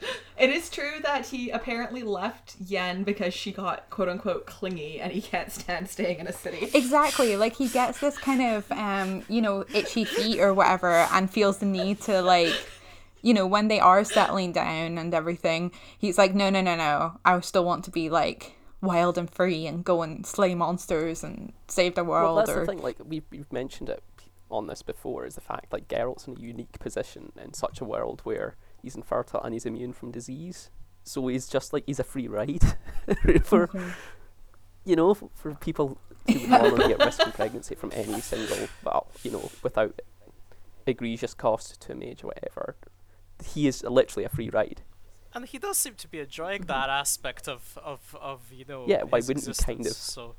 Speaker 4: (laughs)
Speaker 2: It is true that he apparently left Yen because she got quote unquote clingy and he can't stand staying in a city.
Speaker 4: Exactly. Like he gets this kind of um, you know, itchy feet or whatever and feels the need to like you know, when they are settling down and everything, he's like, No, no, no, no. I still want to be like wild and free and go and slay monsters and save the world
Speaker 3: Well, that's
Speaker 4: or
Speaker 3: the thing. Like we've, we've mentioned it on this before, is the fact like Geralt's in a unique position in such a world where he's infertile and he's immune from disease. So he's just like he's a free ride (laughs) for you know for people who would normally get risk from pregnancy from any single, well, you know, without egregious cost to a mage or whatever. He is literally a free ride.
Speaker 1: And he does seem to be enjoying mm-hmm. that aspect of, of, of you know.
Speaker 3: Yeah, why
Speaker 1: his
Speaker 3: wouldn't he kind of-
Speaker 1: So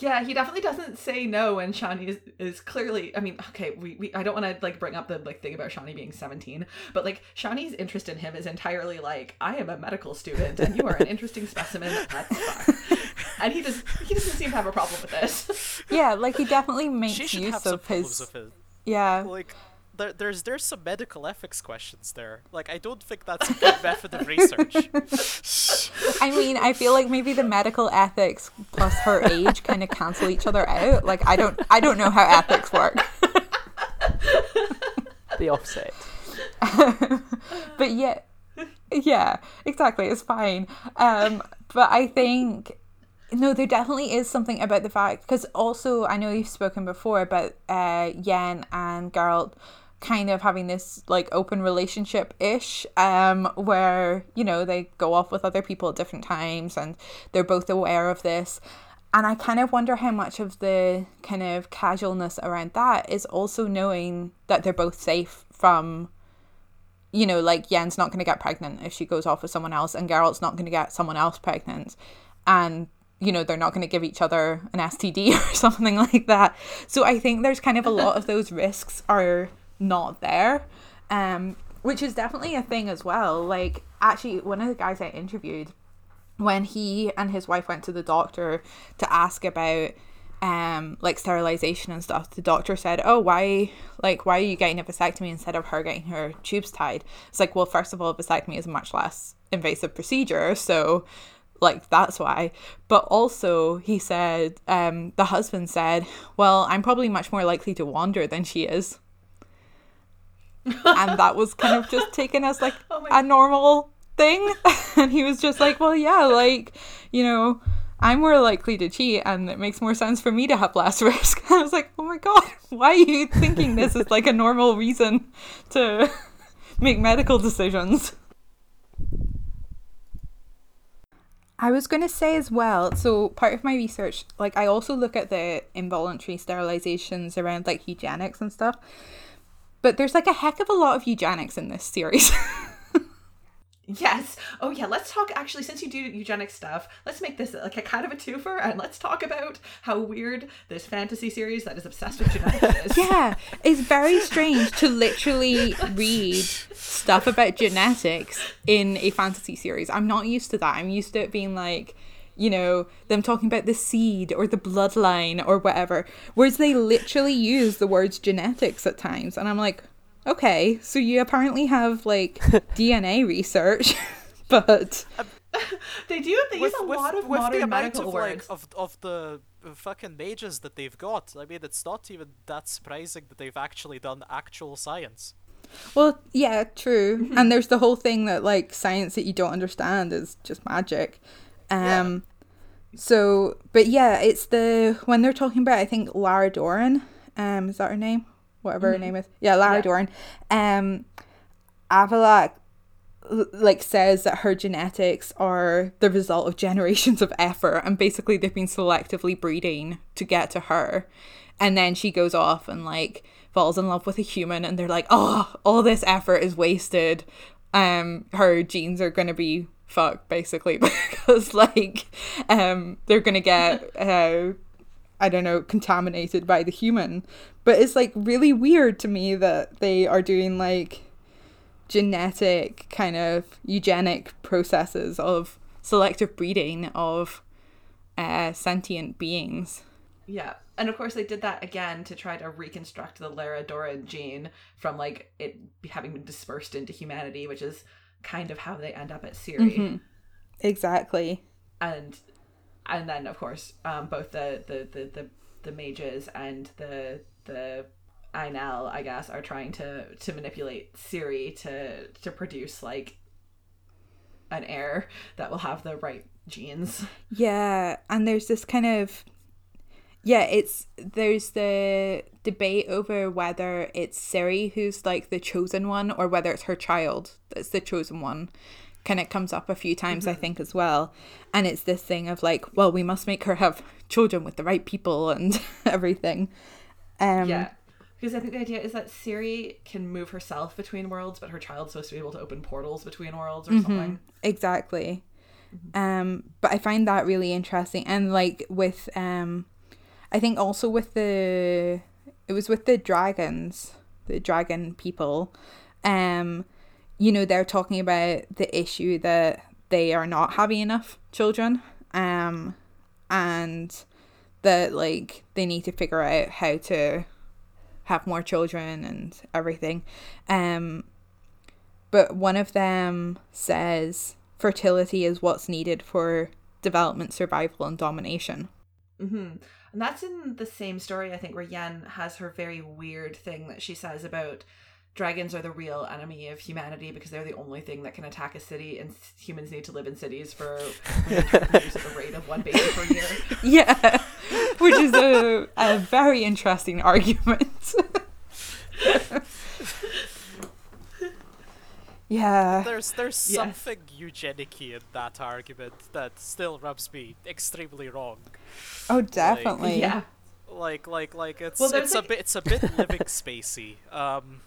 Speaker 2: Yeah, he definitely doesn't say no and Shani is, is clearly I mean, okay, we, we I don't want to like bring up the like thing about Shani being 17, but like Shani's interest in him is entirely like I am a medical student and you are an interesting specimen. (laughs) Let's fuck. And he does he doesn't seem to have a problem with this.
Speaker 4: Yeah, like he definitely makes
Speaker 1: she
Speaker 4: use
Speaker 1: have some
Speaker 4: of
Speaker 1: problems
Speaker 4: his
Speaker 1: with it.
Speaker 4: Yeah.
Speaker 1: Like, there, there's there's some medical ethics questions there. Like, I don't think that's a good (laughs) method of research. (laughs)
Speaker 4: I mean, I feel like maybe the medical ethics plus her age kind of cancel each other out. Like I don't I don't know how ethics work.
Speaker 3: the offset. (laughs)
Speaker 4: but yeah yeah exactly it's fine um but i think no there definitely is something about the fact because also i know you've spoken before about uh yen and Geralt kind of having this like open relationship ish um where you know they go off with other people at different times and they're both aware of this and i kind of wonder how much of the kind of casualness around that is also knowing that they're both safe from you know, like Yen's not going to get pregnant if she goes off with someone else, and Geralt's not going to get someone else pregnant, and you know they're not going to give each other an STD (laughs) or something like that. So I think there's kind of a lot of those risks are not there, um, which is definitely a thing as well. Like actually, one of the guys I interviewed when he and his wife went to the doctor to ask about um like sterilization and stuff the doctor said oh why like why are you getting a vasectomy instead of her getting her tubes tied? It's like well first of all vasectomy is a much less invasive procedure so like that's why. But also he said um the husband said well i'm probably much more likely to wander than she is and that was kind of just taken as like (laughs)
Speaker 2: Oh
Speaker 4: a normal thing. (laughs) And he was just like well yeah like you know i'm more likely to cheat and it makes more sense for me to have less (laughs) risk. I was like oh my god why are you thinking this is like a normal reason to make medical decisions? I was going to say as well, so part of my research, like I also look at the involuntary sterilizations around like eugenics and stuff. But there's like a heck of a lot of eugenics in this series. (laughs)
Speaker 2: Yes. Oh yeah, let's talk actually since you do eugenic stuff, let's make this like a kind of a twofer and let's talk about how weird this fantasy series that is obsessed with genetics (laughs) is.
Speaker 4: yeah, it's very (laughs) strange to literally read stuff about genetics in a fantasy series. I'm not used to that. I'm used to it being like, you know, them talking about the seed or the bloodline or whatever. Whereas they literally use the words genetics at times. And I'm like, okay, so you apparently have like (laughs) DNA research, (laughs) but (laughs)
Speaker 2: They do they use a lot of
Speaker 1: with the
Speaker 2: modern
Speaker 1: amount
Speaker 2: medical
Speaker 1: of
Speaker 2: words.
Speaker 1: like of of the uh, fucking mages that they've got. I mean, it's not even that surprising that they've actually done actual science.
Speaker 4: Well, yeah, true. And there's the whole thing that like science that you don't understand is just magic. Um so but yeah, it's the when they're talking about I think Lara Dorren, um is that her name? Whatever her name is. Yeah, Lara
Speaker 2: Yeah.
Speaker 4: Dorren. Um Avallac'h like says that her genetics are the result of (laughs) generations of effort and basically they've been selectively breeding to get to her and then she goes off and like falls in love with a human and they're like oh all this effort is wasted um her genes are going to be fuck basically (laughs) because like um they're gonna get uh I don't know contaminated by the human but it's like really weird to me that they are doing like genetic kind of eugenic processes of selective breeding of uh sentient beings
Speaker 2: Yeah. And of course, they did that again to try to reconstruct the Lara Dorren gene from like it having been dispersed into humanity, which is kind of how they end up at Ciri.
Speaker 4: Mhm. exactly
Speaker 2: And and then of course, um, both the the, the the the mages and the the Aen Elle, I guess, are trying to to manipulate Ciri to to produce like an heir that will have the right genes.
Speaker 4: Yeah, and there's this kind of yeah, it's there's the debate over whether it's Ciri who's like the chosen one or whether it's her child that's the chosen one. Kind of comes up a few times, I think, as well. And it's this thing of like, well, we must make her have children with the right people and (laughs) everything. Um,
Speaker 2: Yeah. Because I think the idea is that Ciri can move herself between worlds, but her child's supposed to be able to open portals between worlds or
Speaker 4: Mm-hmm.
Speaker 2: something.
Speaker 4: exactly um but i find that really interesting and like with um i think also with the it was with the dragons the dragon people um you know they're talking about the issue that they are not having enough children um and that like they need to figure out how to have more children and everything um but one of them says fertility is what's needed for development, survival, and domination.
Speaker 2: hmm And that's in the same story, I think, where Yen has her very weird thing that she says about dragons are the real enemy of humanity because they're the only thing that can attack a city, and humans need to live in cities for reproduce at (laughs) the rate of one baby per year. (laughs)
Speaker 4: Yeah, which is a, a very interesting argument. (laughs) yeah,
Speaker 1: There's there's
Speaker 2: Yes.
Speaker 1: something eugenic in that argument that still rubs me extremely wrong.
Speaker 4: oh, definitely.
Speaker 2: Yeah.
Speaker 1: Like like like it's
Speaker 2: Well, there's
Speaker 1: it's a bit it's a bit (laughs) living spacey. Um,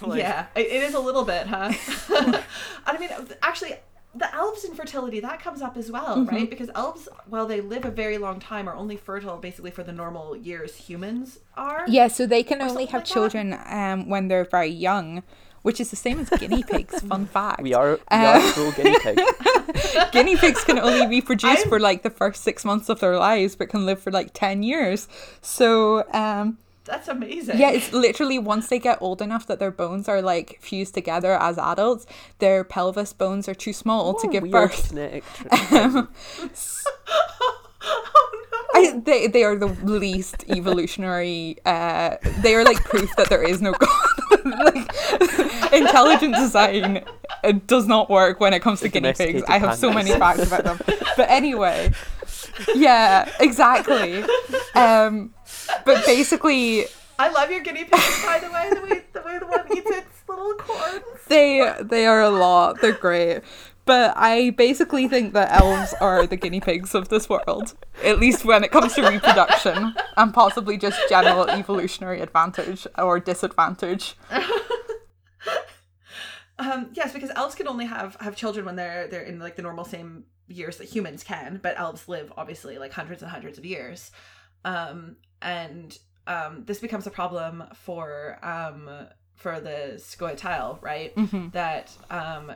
Speaker 1: like,
Speaker 2: yeah, it, it is a little bit, huh? and (laughs) I mean, actually, the elves' infertility that comes up as well,
Speaker 4: Mm-hmm.
Speaker 2: right? Because elves, while they live a very long time, are only fertile basically for the normal years humans are.
Speaker 4: Yeah, so they can only have
Speaker 2: like
Speaker 4: children um, when they're very young, which is the same as guinea pigs. (laughs) Fun fact.
Speaker 3: We are we
Speaker 4: Uh,
Speaker 3: are pro guinea pigs. (laughs)
Speaker 4: guinea pigs can only reproduce
Speaker 2: I'm-
Speaker 4: for like the first six months of their lives, but can live for like ten years. So um,
Speaker 2: That's amazing.
Speaker 4: yeah, it's literally once they get old enough that their bones are like fused together as adults, their pelvis bones are too small to give birth.
Speaker 2: no. (laughs)
Speaker 4: I, they they are the least evolutionary. Uh, they are like proof that there is no god. (laughs) like intelligent design it does not work when it comes to guinea pigs. I have so many facts about them. But anyway, (laughs) yeah, exactly. Um, but basically,
Speaker 2: I love your guinea pigs, by the way. The way the way the one eats its little corns.
Speaker 4: they they are a lot. They're great. But I basically think that elves are the guinea pigs of this world, at least when it comes to reproduction and possibly just general evolutionary advantage or disadvantage. (laughs)
Speaker 2: Um, yes, because elves can only have have children when they're they're in like the normal same years that humans can, but elves live obviously like hundreds and hundreds of years. Um, and um, this becomes a problem for um for the Scoia'tael, right?
Speaker 4: Mhm.
Speaker 2: That um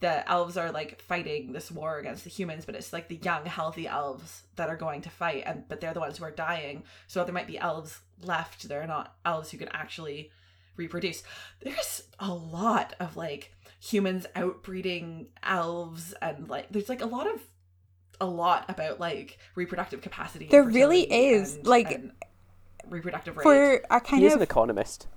Speaker 2: the elves are like fighting this war against the humans, but it's like the young, healthy elves that are going to fight, and but they're the ones who are dying. So there might be elves left. There are not elves who can actually reproduce. There's a lot of like humans outbreeding elves, and like there's like a lot of a lot about like reproductive capacity.
Speaker 4: There really is,
Speaker 2: and-
Speaker 4: like,
Speaker 2: and reproductive rate.
Speaker 4: For a kind
Speaker 3: He is an economist.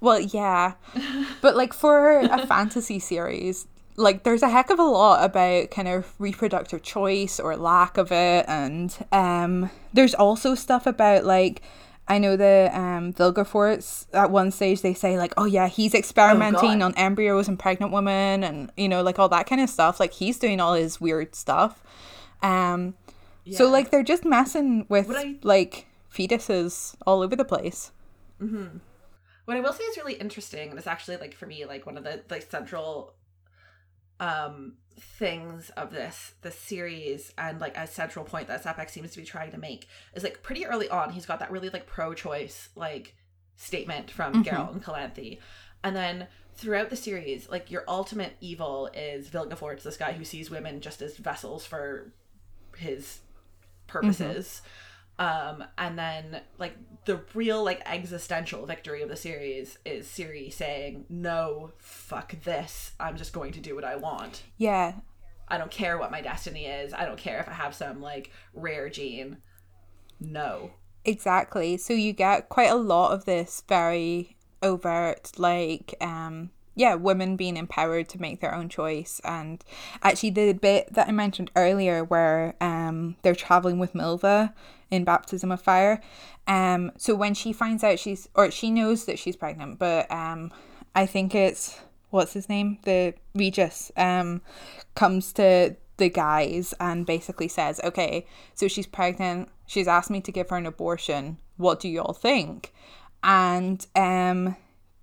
Speaker 4: well, yeah, (laughs) but like for a fantasy series, like there's a heck of a lot about kind of reproductive choice or lack of it, and um, there's also stuff about like. I know the um Vilgefortz at one stage they say like, oh yeah, he's experimenting
Speaker 2: God.
Speaker 4: on embryos and pregnant women and you know, like all that kind of stuff. Like he's doing all his weird stuff. Um so like they're just messing with
Speaker 2: I-
Speaker 4: like fetuses all over the place.
Speaker 2: what I will say is really interesting, and it's actually like for me like one of the like central um things of this the series and like a central point that Sapek seems to be trying to make is like pretty early on he's got that really like pro-choice like statement from
Speaker 4: Mhm.
Speaker 2: Geralt and Calanthe. And then throughout the series like your ultimate evil is Vilgefortz this guy who sees women just as vessels for his purposes. Um and then like the real like existential victory of the series is Ciri saying no fuck this I'm just going to do what I want
Speaker 4: Yeah.
Speaker 2: I don't care what my destiny is. I don't care if I have some like rare gene. No.
Speaker 4: Exactly. So you get quite a lot of this very overt, like, um, yeah, women being empowered to make their own choice. And actually, the bit that I mentioned earlier, where um, they're traveling with Milva in Baptism of Fire. Um, so when she finds out she's, or she knows that she's pregnant, but um, I think it's what's his name, the Regis, um, comes to the guys and basically says, okay, so she's pregnant. She's asked me to give her an abortion. What do y'all think? And um,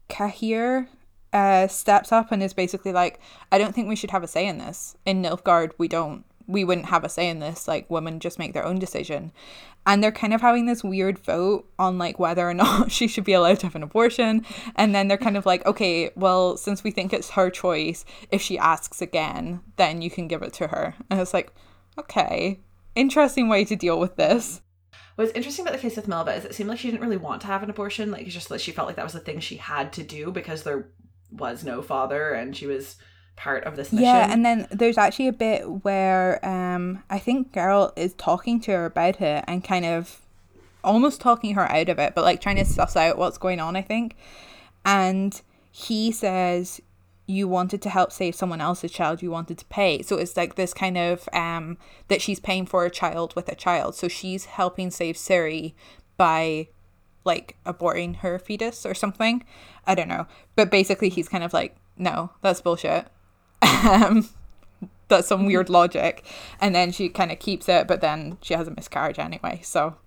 Speaker 4: Cahir uh, steps up and is basically like, I don't think we should have a say in this. In Nilfgaard, we don't. We wouldn't have a say in this. Like, women just make their own decision. And they're kind of having this weird vote on like whether or (laughs) not she should be allowed to have an abortion. And then they're kind of like, okay, well, since we think it's her choice, if she asks again, then you can give it to her. And it's like, okay, interesting way to deal with this.
Speaker 2: What's interesting about the case with Milva is it seemed like she didn't really want to have an abortion. Like, it's just that she felt like that was the thing she had to do because there was no father and she was part of this mission.
Speaker 4: Yeah, and then there's actually a bit where um I think Geralt is talking to her about it and kind of almost talking her out of it, but like trying to suss out what's going on, I think. And he says you wanted to help save someone else's child, you wanted to pay. So it's like this kind of um that she's paying for a child with a child. So she's helping save Ciri by like aborting her fetus or something. I don't know. But basically he's kind of like, no, that's bullshit. (laughs) Um, that's some weird logic. And then she kind of keeps it, but then she has a miscarriage anyway. So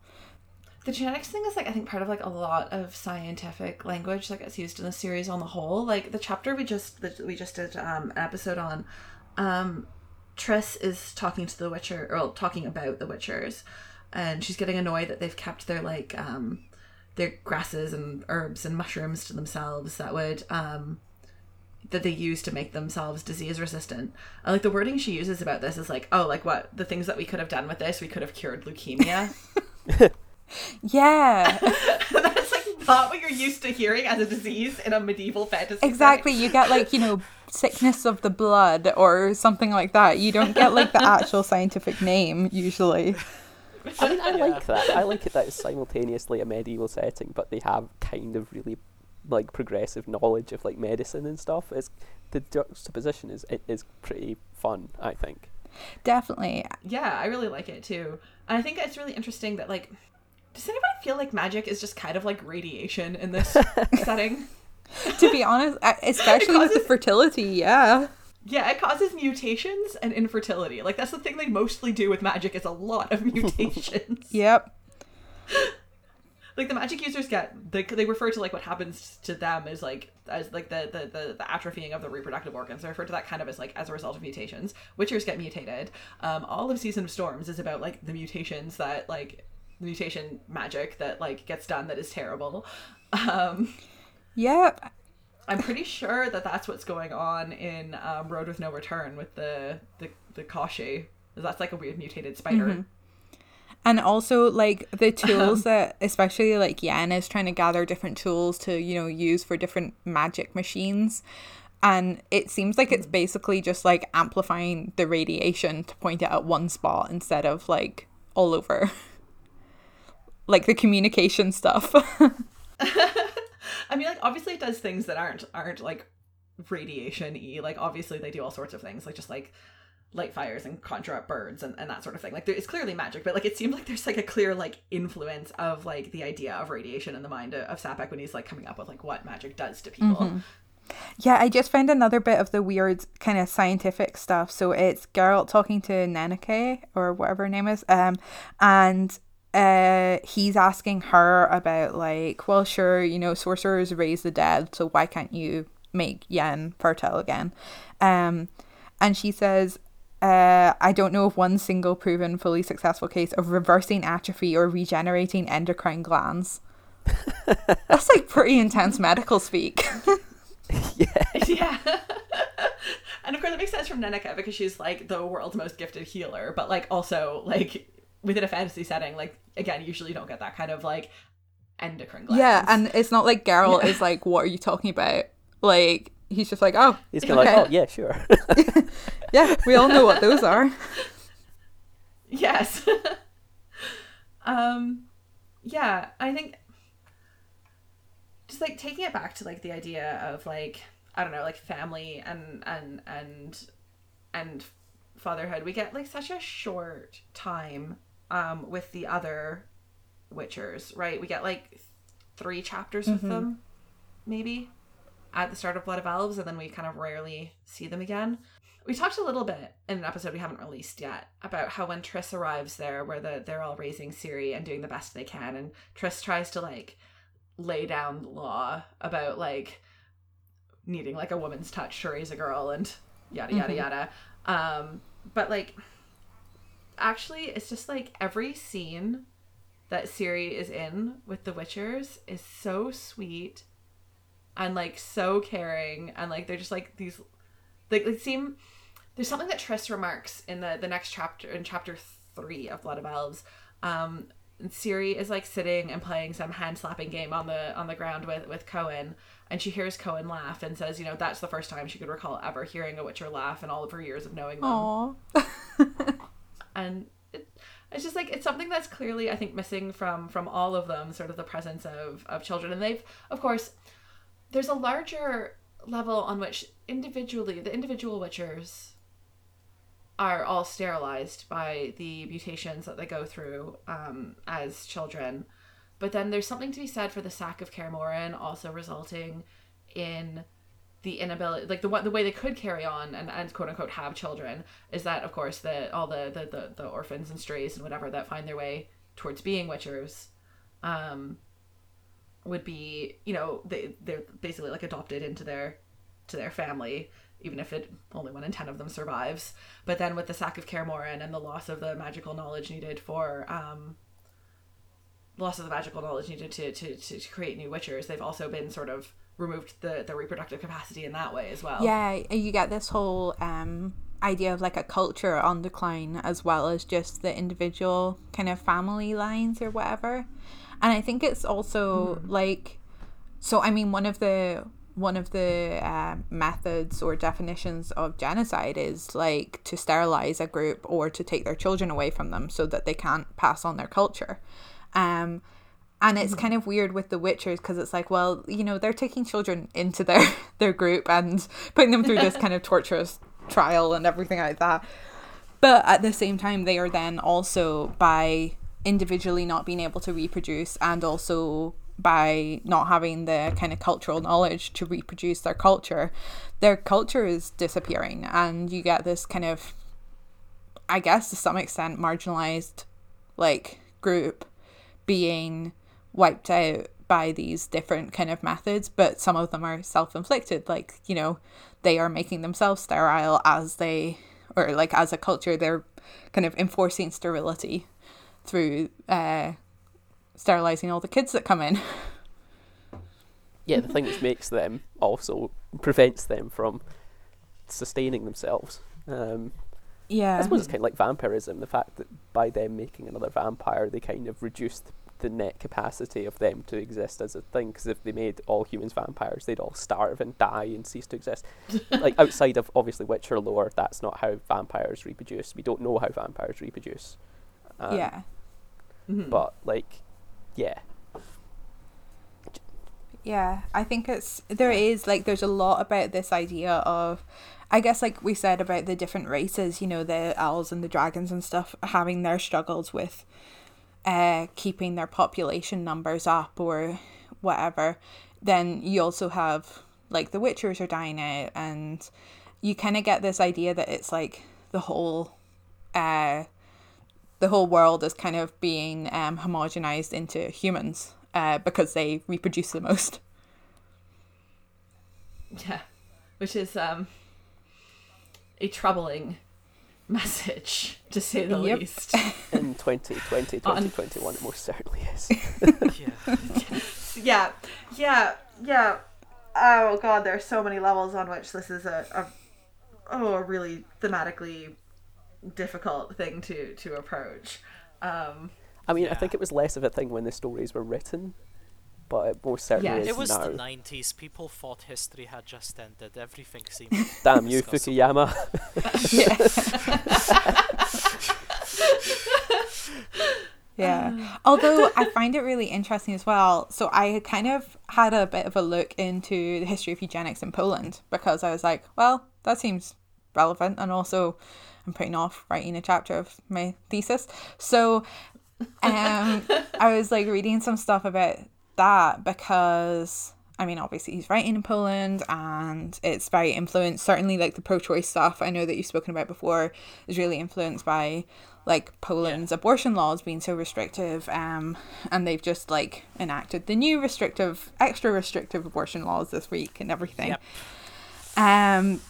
Speaker 2: the genetics thing is like I think part of like a lot of scientific language that gets used in the series on the whole. Like the chapter we just that we just did um, an episode on, um, Triss is talking to the Witcher or talking about the Witchers, and she's getting annoyed that they've kept their like um, their grasses and herbs and mushrooms to themselves that would um that they use to make themselves disease resistant. And like the wording she uses about this is like, oh, like what the things that we could have done with this, we could have cured leukemia. (laughs)
Speaker 4: yeah, (laughs)
Speaker 2: That's like not what you're used to hearing as a disease in a medieval fantasy.
Speaker 4: exactly.
Speaker 2: setting.
Speaker 4: You get like, you know, sickness of the blood or something like that. You don't get like the (laughs) actual scientific name usually.
Speaker 3: I mean, I
Speaker 1: Yeah.
Speaker 3: like that. I like it that it's simultaneously a medieval setting, but they have kind of really like progressive knowledge of like medicine and stuff. It's the juxtaposition is it is pretty fun. I think.
Speaker 4: Definitely.
Speaker 2: Yeah, I really like it too. And I think it's really interesting that like does anybody feel like magic is just kind of like radiation in this (laughs) setting?
Speaker 4: To be honest, (laughs) especially with the fertility, yeah.
Speaker 2: Yeah, it causes mutations and infertility. Like that's the thing they mostly do with magic is a lot of (laughs) mutations.
Speaker 4: Yep. (laughs)
Speaker 2: like the magic users get they, they refer to like what happens to them as like as like the, the the the atrophying of the reproductive organs they refer to that kind of as like as a result of mutations witchers get mutated um all of season of storms is about like the mutations that like the mutation magic that like gets done that is terrible (laughs) um
Speaker 4: Yep.
Speaker 2: I'm pretty sure that that's what's going on in um, road with no return with the the the kashi that's like a weird mutated spider
Speaker 4: And also like the (laughs) tools that especially like Yen is trying to gather different tools to, you know, use for different magic machines. And it seems like it's basically just like amplifying the radiation to point it at one spot instead of like all over. (laughs) like the communication stuff. (laughs)
Speaker 2: I mean, like obviously it does things that aren't aren't like radiation y. Like obviously they do all sorts of things, like just like light fires and conjure up birds and, and that sort of thing. Like there, it's clearly magic, but like it seems like there's like a clear like influence of like the idea of radiation in the mind of, of Sapek when he's like coming up with like what magic does to people.
Speaker 4: Yeah, I just found another bit of the weird kind of scientific stuff. So it's Geralt talking to Nenneke or whatever her name is, um, and uh, he's asking her about like, well, sure, you know, sorcerers raise the dead, so why can't you make Yen fertile again? Um, and she says, uh, I don't know of one single proven fully successful case of reversing atrophy or regenerating endocrine glands. (laughs) That's like pretty intense medical speak. (laughs)
Speaker 3: yeah. (laughs)
Speaker 2: yeah. and of course, it makes sense from Nenneke because she's like the world's most gifted healer, but like also like within a fantasy setting, like again, usually you don't get that kind of like endocrine glands.
Speaker 4: yeah, and it's not like Geralt is like, "What are you talking about?" Like he's just like, "Oh,
Speaker 3: He's kind of
Speaker 4: okay.
Speaker 3: like, oh yeah, sure. (laughs)
Speaker 4: yeah, we all know what those are." (laughs)
Speaker 2: yes. (laughs) um, yeah, I think just like taking it back to like the idea of like I don't know, like family and and and and fatherhood. We get like such a short time um with the other Witchers, right? We get like three chapters with them, maybe at the start of Blood of Elves, and then we kind of rarely see them again. We talked a little bit in an episode we haven't released yet about how when Triss arrives there, where the, they're all raising Ciri and doing the best they can, and Triss tries to like lay down the law about like needing like a woman's touch to raise a girl and yada yada yada. Um, but like, actually, it's just like every scene that Ciri is in with the Witchers is so sweet and like so caring and like they're just like these like they seem there's something that Triss remarks in the the next chapter in chapter three of Blood of Elves. Um Ciri is like sitting and playing some hand slapping game on the on the ground with with Cohen and she hears Cohen laugh and says, you know, that's the first time she could recall ever hearing a Witcher laugh in all of her years of knowing them
Speaker 4: Aw. (laughs)
Speaker 2: and it, it's just like it's something that's clearly I think missing from from all of them, sort of the presence of of children, and they've of course there's a larger level on which individually the individual witchers are all sterilized by the mutations that they go through um, as children. But then there's something to be said for the sack of Kaer also resulting in the inability like the the way they could carry on and, and quote unquote have children is that of course the all the, the the the orphans and strays and whatever that find their way towards being witchers um would be you know they they're basically like adopted into their to their family even if it only one in ten of them survives. But then with the sack of Kaer Morhen and the loss of the magical knowledge needed for um loss of the magical knowledge needed to, to, to, to create new witchers they've also been sort of removed the, the reproductive capacity in that way as well
Speaker 4: Yeah, you get this whole um, idea of like a culture on decline as well as just the individual kind of family lines or whatever. And I think it's also like, so I mean, one of the one of the uh, methods or definitions of genocide is like to sterilize a group or to take their children away from them so that they can't pass on their culture. Um, and it's mm-hmm. kind of weird with the witchers because it's like well you know they're taking children into their (laughs) their group and putting them through this (laughs) kind of torturous trial and everything like that. But at the same time they are then also by individually not being able to reproduce and also by not having the kind of cultural knowledge to reproduce their culture their culture is disappearing. And you get this kind of i guess to some extent marginalized like group being wiped out by these different kind of methods but some of them are self-inflicted like you know they are making themselves sterile as they or like as a culture they're kind of enforcing sterility through uh sterilizing all the kids that come in
Speaker 3: yeah, the thing which makes them also prevents them from sustaining themselves. Um,
Speaker 4: yeah
Speaker 3: I suppose it's kind of like vampirism. The fact that by them making another vampire, they kind of reduced the net capacity of them to exist as a thing. Because if they made all humans vampires, they'd all starve and die and cease to exist. (laughs) like outside of obviously Witcher lore, that's not how vampires reproduce. We don't know how vampires reproduce. Um,
Speaker 4: yeah
Speaker 3: But like, yeah,
Speaker 4: Yeah, I think it's there is like there's a lot about this idea of I guess like we said about the different races, you know, the owls and the dragons and stuff having their struggles with uh keeping their population numbers up or whatever. Then you also have like the witchers are dying out and you kind of get this idea that it's like the whole uh the whole world is kind of being um homogenized into humans uh, because they reproduce the most. (laughs)
Speaker 2: Yeah, which is um, a troubling message, to say the
Speaker 4: Yep.
Speaker 2: least. (laughs)
Speaker 3: In 2020, 2021, it most certainly is. (laughs)
Speaker 1: Yeah.
Speaker 2: yeah, yeah, yeah. Oh god, there are so many levels on which this is a, a oh a really thematically difficult thing to to approach. Um,
Speaker 3: I mean, I think it was less of a thing when the stories were written, but it most certainly
Speaker 2: Yes.
Speaker 3: is
Speaker 1: It was
Speaker 3: now.
Speaker 1: the 90s. People thought history had just ended. Everything seemed. (laughs)
Speaker 3: Damn you,
Speaker 1: discussable.
Speaker 3: Fukuyama. (laughs)
Speaker 4: Yeah. Although I find it really interesting as well. So I kind of had a bit of a look into the history of eugenics in Poland because I was like, well, that seems relevant. And also, I'm putting off writing a chapter of my thesis. So um, I was like reading some stuff about that because. I mean, obviously, he's writing in Poland and it's very influenced. Certainly, like the pro choice stuff I know that you've spoken about before is really influenced by like Poland's abortion laws being so restrictive. Um, and they've just like enacted the new restrictive, extra restrictive abortion laws this week and everything.
Speaker 1: Yep.
Speaker 4: Um,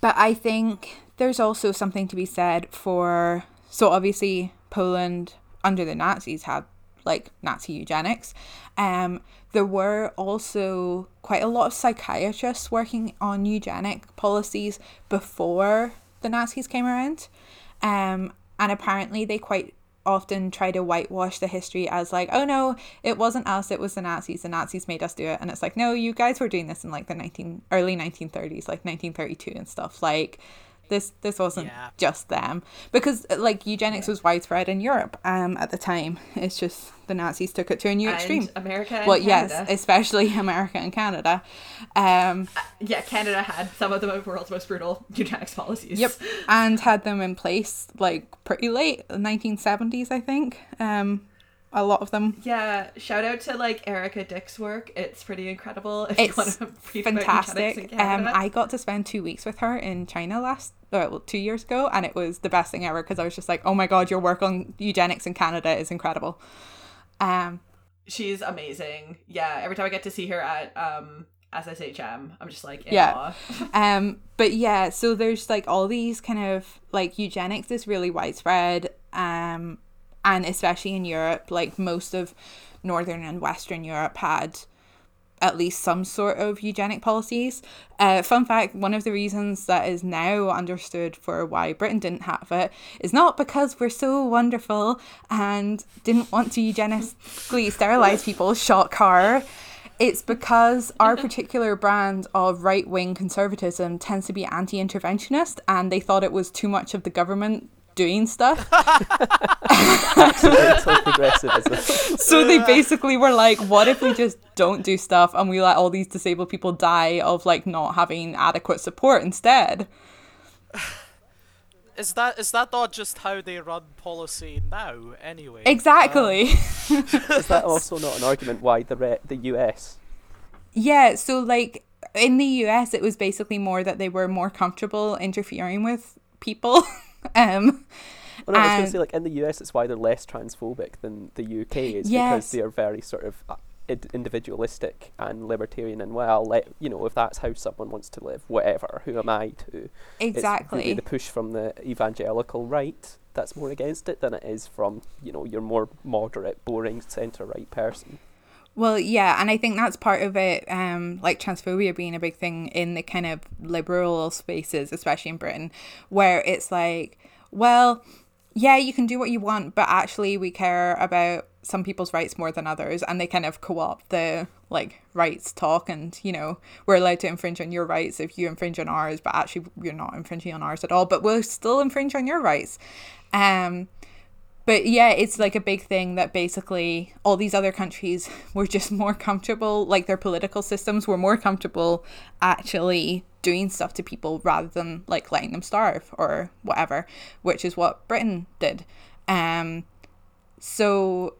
Speaker 4: but I think there's also something to be said for so obviously Poland under the Nazis had like Nazi eugenics. Um, there were also quite a lot of psychiatrists working on eugenic policies before the Nazis came around. Um, and apparently they quite often try to whitewash the history as like, oh no, it wasn't us, it was the Nazis. The Nazis made us do it. And it's like, no, you guys were doing this in like the 19 early 1930s, like 1932 and stuff. Like this this wasn't
Speaker 1: Yeah.
Speaker 4: just them because like eugenics was widespread in Europe um at the time. It's just the Nazis took it to a new
Speaker 2: and
Speaker 4: extreme.
Speaker 2: America. And
Speaker 4: Well,
Speaker 2: Canada.
Speaker 4: yes, especially (laughs) America and Canada. Um,
Speaker 2: yeah, Canada had some of the world's most brutal (laughs) eugenics policies.
Speaker 4: Yep, and had them in place like pretty late, 1970s, I think. Um, a lot of them.
Speaker 2: Yeah, shout out to like Erika Dyck's work. It's pretty incredible. If
Speaker 4: It's
Speaker 2: want to read about eugenics
Speaker 4: fantastic. Um, I got to spend two weeks with her in China last, uh, well, two years ago, and it was the best thing ever because I was just like, oh my god, your work on eugenics in Canada is incredible. Um,
Speaker 2: She's amazing. Yeah, every time I get to see her at um SSHM, I'm just like, in
Speaker 4: Yeah. (laughs) um, but yeah, so there's like all these kind of like eugenics is really widespread, um, and especially in Europe, like most of Northern and Western Europe had at least some sort of eugenic policies. Uh, fun fact one of the reasons that is now understood for why Britain didn't have it is not because we're so wonderful and didn't want to eugenically sterilize people, shock horror. It's because our (laughs) particular brand of right wing conservatism tends to be anti interventionist and they thought it was too much of the government doing stuff. (laughs)
Speaker 3: Progressivism.
Speaker 4: So they basically were like, what if we just don't do stuff and we let all these disabled people die of like not having adequate support instead? (sighs)
Speaker 1: Is that is that not just how they run policy now? Anyway.
Speaker 4: Exactly.
Speaker 3: Um, (laughs) is that also not an argument why the re- the US?
Speaker 4: yeah, so like in the US it was basically more that they were more comfortable interfering with people. (laughs) (laughs) um
Speaker 3: Well, no, I was going to say like in the US, it's why they're less transphobic than the UK is
Speaker 4: Yes.
Speaker 3: because they are very sort of uh, individualistic and libertarian and well, let you know if that's how someone wants to live, whatever. Who am I to?
Speaker 4: Exactly.
Speaker 3: really the push from the evangelical right that's more against it than it is from you know your more moderate, boring centre right person.
Speaker 4: Well, yeah, and I think that's part of it, um, like transphobia being a big thing in the kind of liberal spaces, especially in Britain, where it's like, well, yeah, you can do what you want, but actually we care about some people's rights more than others, and they kind of co-opt the like rights talk, and you know we're allowed to infringe on your rights if you infringe on ours, but actually you're not infringing on ours at all, but we'll still infringe on your rights. Um, but yeah, it's like a big thing that basically all these other countries (laughs) were just more comfortable, like their political systems were more comfortable actually doing stuff to people rather than like letting them starve or whatever, which is what Britain did. Um, so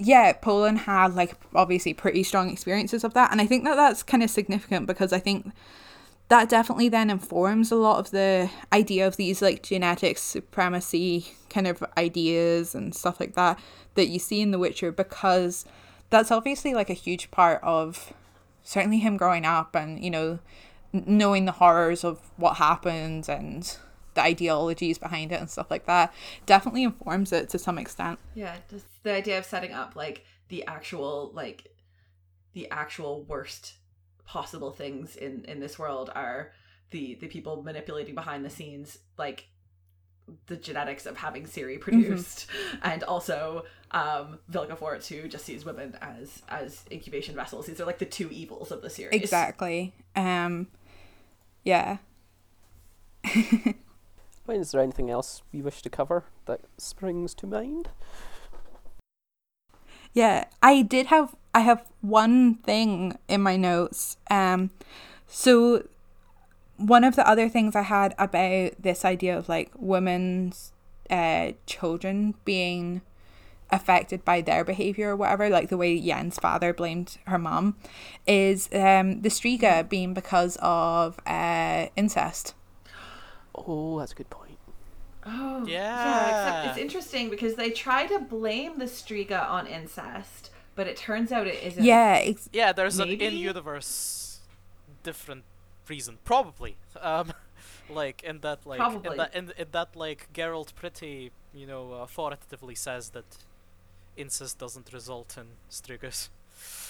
Speaker 4: yeah, Poland had like obviously pretty strong experiences of that, and I think that that's kind of significant because I think that definitely then informs a lot of the idea of these like genetic supremacy kind of ideas and stuff like that that you see in The Witcher because that's obviously like a huge part of certainly him growing up and you know knowing the horrors of what happened and the ideologies behind it and stuff like that definitely informs it to some extent.
Speaker 2: Yeah, just the idea of setting up like the actual like the actual worst possible things in in this world are the the people manipulating behind the scenes like the genetics of having Ciri produced and also um Vilgefortz who just sees women as as incubation vessels. These are like the two evils of the series.
Speaker 4: Exactly. Um yeah.
Speaker 3: Well, (laughs) is there anything else you wish to cover that springs to mind?
Speaker 4: Yeah, I did have I have one thing in my notes. Um so one of the other things I had about this idea of like women's uh children being affected by their behavior or whatever, like the way Yen's father blamed her mom, is um the Striga being because of uh incest.
Speaker 3: Oh, that's a good point.
Speaker 2: Oh,
Speaker 1: Yeah.
Speaker 2: except it's interesting because they try to blame the Striga on incest, but it turns out it isn't.
Speaker 4: Yeah, ex-
Speaker 1: Yeah, there's
Speaker 2: Maybe?
Speaker 1: an in-universe different reason, probably. Um, (laughs) like in that, like
Speaker 2: Probably.
Speaker 1: in that, in, in that, like Geralt pretty, you know, uh, authoritatively says that incest doesn't result in strigas.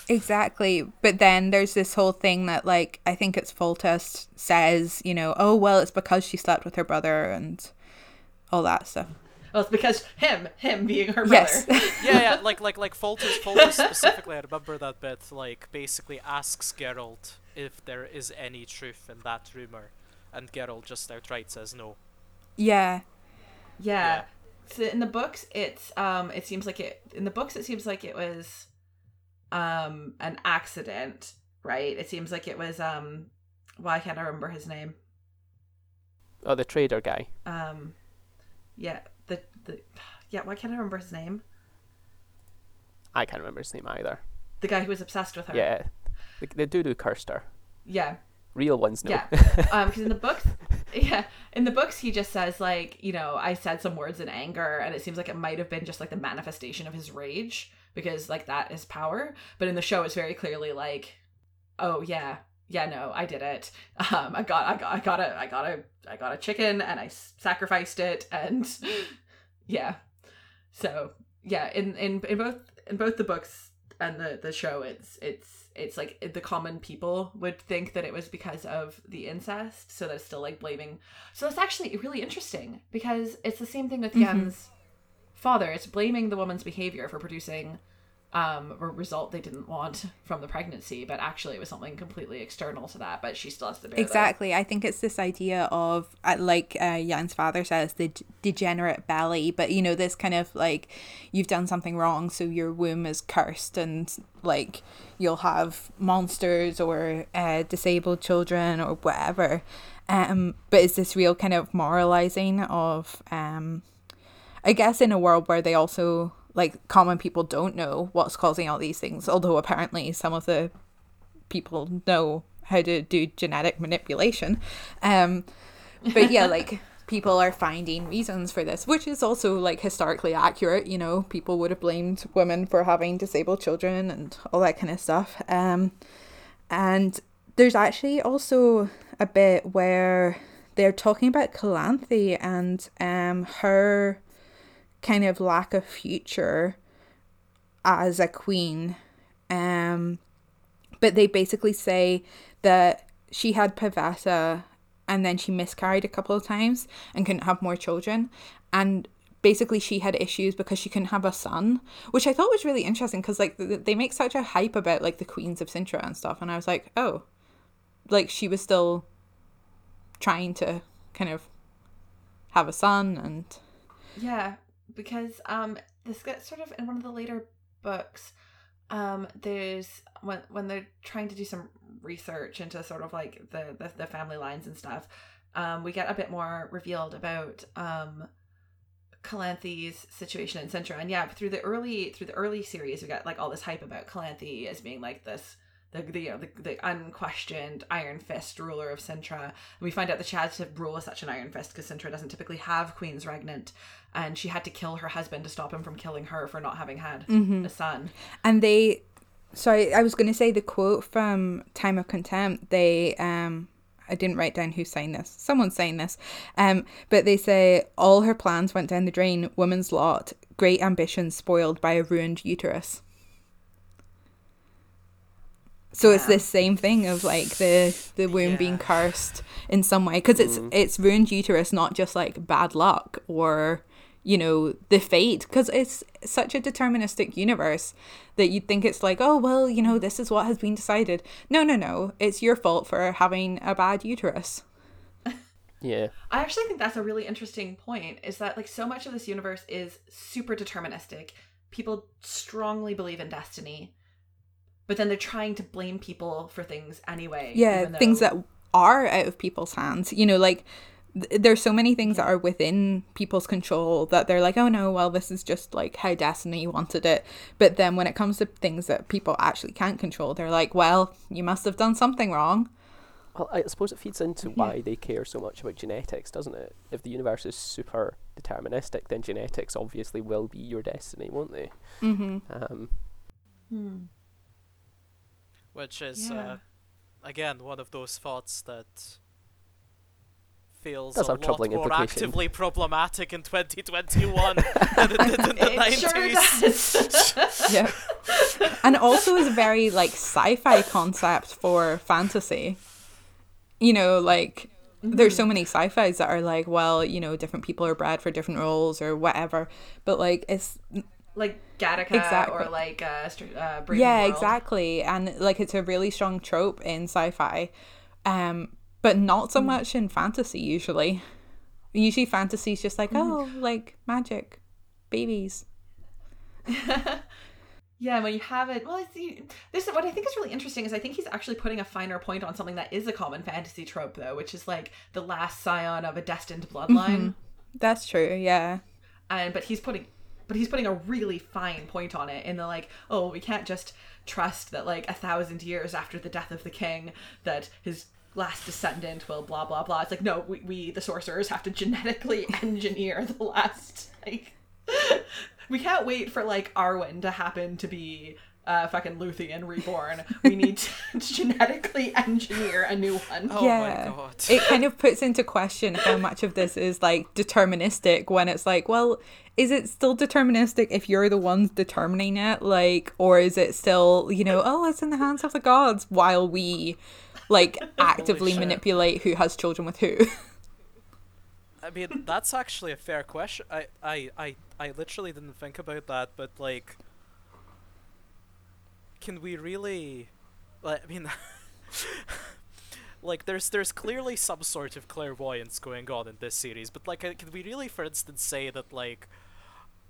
Speaker 4: Exactly. But then there's this whole thing that like I think it's Foltest says, you know, oh well it's because she slept with her brother and all that stuff.
Speaker 2: Well, it's because him, him being her brother.
Speaker 4: Yes. (laughs)
Speaker 1: yeah, yeah, like like like Foltest, Foltest specifically. I remember that bit. Like basically asks Geralt if there is any truth in that rumor, and Geralt just outright says no.
Speaker 4: yeah.
Speaker 2: Yeah.
Speaker 1: Yeah.
Speaker 2: So in the books, it's um, it seems like it in the books it seems like it was, um, an accident, right? It seems like it was um, why can't I remember his name?
Speaker 3: Oh, the trader guy.
Speaker 2: Um, yeah, the the yeah, why can't I remember his name?
Speaker 3: I can't remember his name either.
Speaker 2: The guy who was obsessed with her.
Speaker 3: Yeah, the, the dude who cursed her.
Speaker 2: Yeah.
Speaker 3: Real ones, no.
Speaker 2: Yeah. (laughs) Um, because in the books, yeah, in the books he just says like, you know, I said some words in anger, and it seems like it might have been just like the manifestation of his rage because like that is power. But in the show, it's very clearly like, oh yeah, yeah, no, I did it. Um, I got, I got, I got a, I got a, I got a chicken, and I s- sacrificed it, and (laughs) yeah. So yeah, in in in both in both the books and the the show, it's it's it's like the common people would think that it was because of the incest, so that's still like blaming. So that's actually really interesting because it's the same thing with Yen's father. It's blaming the woman's behavior for producing um result they didn't want from the pregnancy, but actually it was something completely external to that. But she still has to bear
Speaker 4: Exactly. I think it's this idea of, uh, like uh, Yen's father says, the d- degenerate belly. But you know, this kind of like you've done something wrong, so your womb is cursed, and like you'll have monsters or uh, disabled children or whatever. Um, but it's this real kind of moralizing of, um, I guess, in a world where they also like common people don't know what's causing all these things, although apparently some of the people know how to do genetic manipulation. Um, but yeah, (laughs) like people are finding reasons for this, which is also like historically accurate. You know, people would have blamed women for having disabled children and all that kind of stuff. Um, and there's actually also a bit where they're talking about Calanthe and um her kind of lack of future as a queen. Um, but they basically say that she had Pavetta and then she miscarried a couple of times and couldn't have more children. And basically, she had issues because she couldn't have a son, which I thought was really interesting because, like, th- they make such a hype about, like, the queens of Cintra and stuff. And I was like, oh, like, she was still trying to kind of have a son and.
Speaker 2: Yeah, because um this gets sort of in one of the later books, um there's when when they're trying to do some research into sort of like the the, the family lines and stuff, um we get a bit more revealed about um Calanthe's situation in Cintra. And yeah, through the early through the early series we got like all this hype about Calanthe as being like this the, the, you know, the, the unquestioned Iron Fist ruler of Cintra. And we find out that she had to rule as such an Iron Fist because Cintra doesn't typically have queens regnant, and she had to kill her husband to stop him from killing her for not having had a son.
Speaker 4: and they sorry i was going to say the quote from time of contempt they um I didn't write down who signed this. Someone signed this. Um, but they say all her plans went down the drain. Woman's lot, great ambitions spoiled by a ruined uterus. So it's this same thing of like the the womb being cursed in some way because it's mm-hmm. it's ruined uterus, not just like bad luck or you know the fate because it's such a deterministic universe that you'd think it's like oh well you know this is what has been decided. No, no, no, it's your fault for having a bad uterus. (laughs)
Speaker 3: Yeah.
Speaker 2: I actually think that's a really interesting point is that like so much of this universe is super deterministic. People strongly believe in destiny, but then they're trying to blame people for things anyway.
Speaker 4: yeah
Speaker 2: even
Speaker 4: things that are out of people's hands you know like th- there's so many things that are within people's control that they're like oh no well this is just like how destiny wanted it but then when it comes to things that people actually can't control they're like well you must have done something wrong
Speaker 3: Well, I suppose it feeds into why they care so much about genetics, doesn't it? If the universe is super deterministic, then genetics obviously will be your destiny, won't they?
Speaker 4: mm-hmm.
Speaker 3: Um,
Speaker 2: Hmm.
Speaker 1: Which is
Speaker 2: Yeah.
Speaker 1: uh, again one of those thoughts that feels
Speaker 3: Does
Speaker 1: a lot more
Speaker 3: implication.
Speaker 1: actively problematic in 2021 (laughs) than it did in the
Speaker 2: It sure
Speaker 1: 90s.
Speaker 2: does. (laughs)
Speaker 4: yeah and also is a very like sci-fi concept for fantasy you know like there's so many sci-fis that are like well you know different people are bred for different roles or whatever but like it's
Speaker 2: like Gattaca
Speaker 4: Exactly.
Speaker 2: or like uh, uh Brave
Speaker 4: yeah
Speaker 2: World.
Speaker 4: exactly. And like it's a really strong trope in sci-fi. Um but not so much in fantasy usually. Usually fantasy is just like oh like magic babies. (laughs)
Speaker 2: Yeah, when you have it, well, it's, you, this what I think is really interesting is I think he's actually putting a finer point on something that is a common fantasy trope, though, which is like the last scion of a destined bloodline,
Speaker 4: that's true yeah.
Speaker 2: And but he's putting, but he's putting a really fine point on it in the like, oh, we can't just trust that like a thousand years after the death of the king that his last descendant will blah blah blah. It's like no, we, we the sorcerers have to genetically (laughs) engineer the last like. (laughs) we can't wait for like Arwen to happen to be uh fucking Luthien reborn. We need to (laughs) genetically engineer a new one.
Speaker 1: Oh
Speaker 4: yeah
Speaker 1: my god.
Speaker 4: it kind of puts into question how much of this is like deterministic when it's like well is it still deterministic if you're the ones determining it like or is it still you know oh it's in the hands of the gods while we like (laughs) actively manipulate who has children with who
Speaker 1: I mean, that's actually a fair question. I, I, I, I literally didn't think about that, but like, can we really, like, I mean, (laughs) like, there's there's clearly some sort of clairvoyance going on in this series, but like, uh, can we really, for instance, say that like,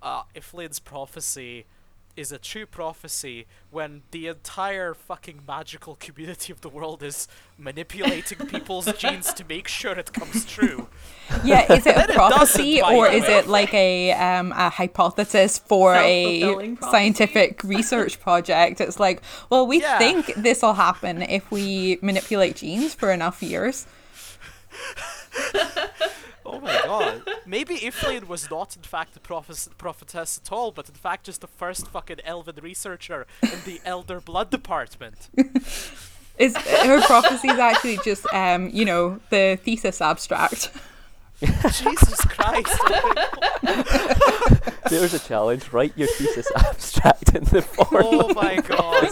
Speaker 1: uh, if Lynn's prophecy is a true prophecy when the entire fucking magical community of the world is manipulating (laughs) people's genes to make sure it comes true? (laughs)
Speaker 4: yeah is it a prophecy
Speaker 1: doesn't,
Speaker 4: or is
Speaker 1: way.
Speaker 4: it like a um a hypothesis for a
Speaker 2: prophecy?
Speaker 4: scientific (laughs) research project it's like well we
Speaker 1: Yeah.
Speaker 4: think this will happen if we manipulate genes for enough years
Speaker 1: Oh my god. Maybe Ithlinne was not in fact a prophes- prophetess at all, but in fact just the first fucking elven researcher in the (laughs) Elder Blood Department. (laughs)
Speaker 4: Is her prophecy is actually just um, you know, the thesis abstract. (laughs)
Speaker 1: Jesus Christ.
Speaker 3: there's a challenge. Write your thesis abstract in the form.
Speaker 1: Oh my god.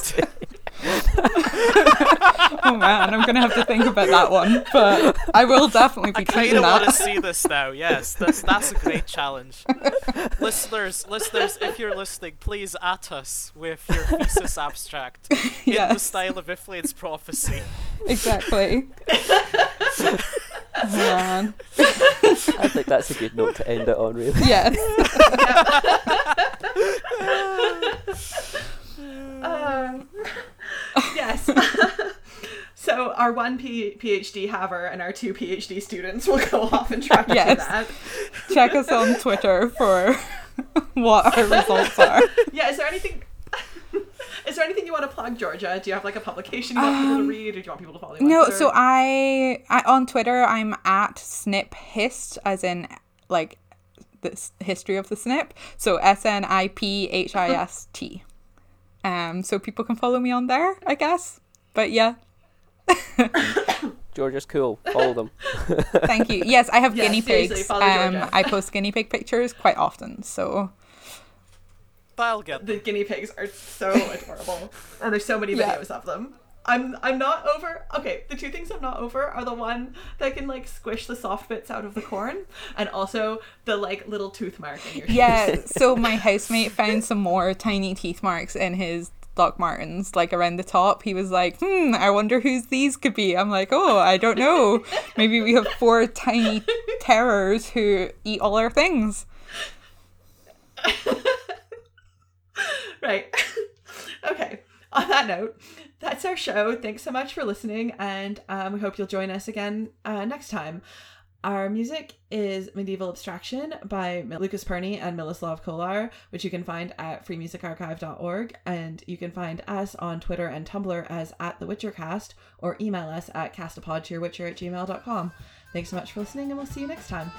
Speaker 1: (laughs)
Speaker 4: oh man, I'm gonna have to think about that one. But I will definitely
Speaker 1: I
Speaker 4: be
Speaker 1: kind
Speaker 4: tweeting
Speaker 1: of want to
Speaker 4: that.
Speaker 1: see this now. Yes, that's that's a great challenge. listeners, listeners, if you're listening, please at us with your thesis abstract in the (laughs) style of Ithlinne's prophecy.
Speaker 4: Exactly. oh, (laughs) man.
Speaker 3: I think that's a good note to end it on, really.
Speaker 4: Yes.
Speaker 2: Um, (laughs) yes. (laughs) so our one P- PhD haver and our two PhD students will go off and try to
Speaker 4: Yes.
Speaker 2: that.
Speaker 4: Check us on Twitter for (laughs) what our results are.
Speaker 2: Yeah. Is there anything? Is there anything you want to plug, Georgia? Do you have like a publication you want people to read, or do you want people to follow you?
Speaker 4: Um, No, so I, I on Twitter I'm at sniphist as in like the history of the snip. So S N I P H I S T. Um, so people can follow me on there, I guess. But yeah, (coughs)
Speaker 3: Georgia's cool. Follow them. (laughs)
Speaker 4: Thank you. Yes, I have
Speaker 2: Yes,
Speaker 4: guinea pigs. Um, I post guinea pig pictures quite often, so
Speaker 1: I'll get
Speaker 2: The guinea pigs are so (laughs) adorable, and there's so many
Speaker 4: Yeah.
Speaker 2: videos of them. I'm I'm not over. Okay, the two things I'm not over are the one that can like squish the soft bits out of the corn, (laughs) and also the like little tooth mark in your
Speaker 4: yeah. So my (laughs) housemate found some more tiny teeth marks in his Doc Martens, like around the top. He was like, "Hmm, I wonder whose these could be." I'm like, "Oh, I don't know. Maybe we have four tiny (laughs) terrors who eat all our things."
Speaker 2: right. okay. On that note, that's our show. Thanks so much for listening, and um, we hope you'll join us again uh, next time. Our music is Medieval Abstraction by Lucas Perney and Miloslav Kolar, which you can find at freemusicarchive.org. And you can find us on Twitter and Tumblr as at the Witchercast or email us at castapodtoyourwitcher at gmail.com. Thanks so much for listening, and we'll see you next time.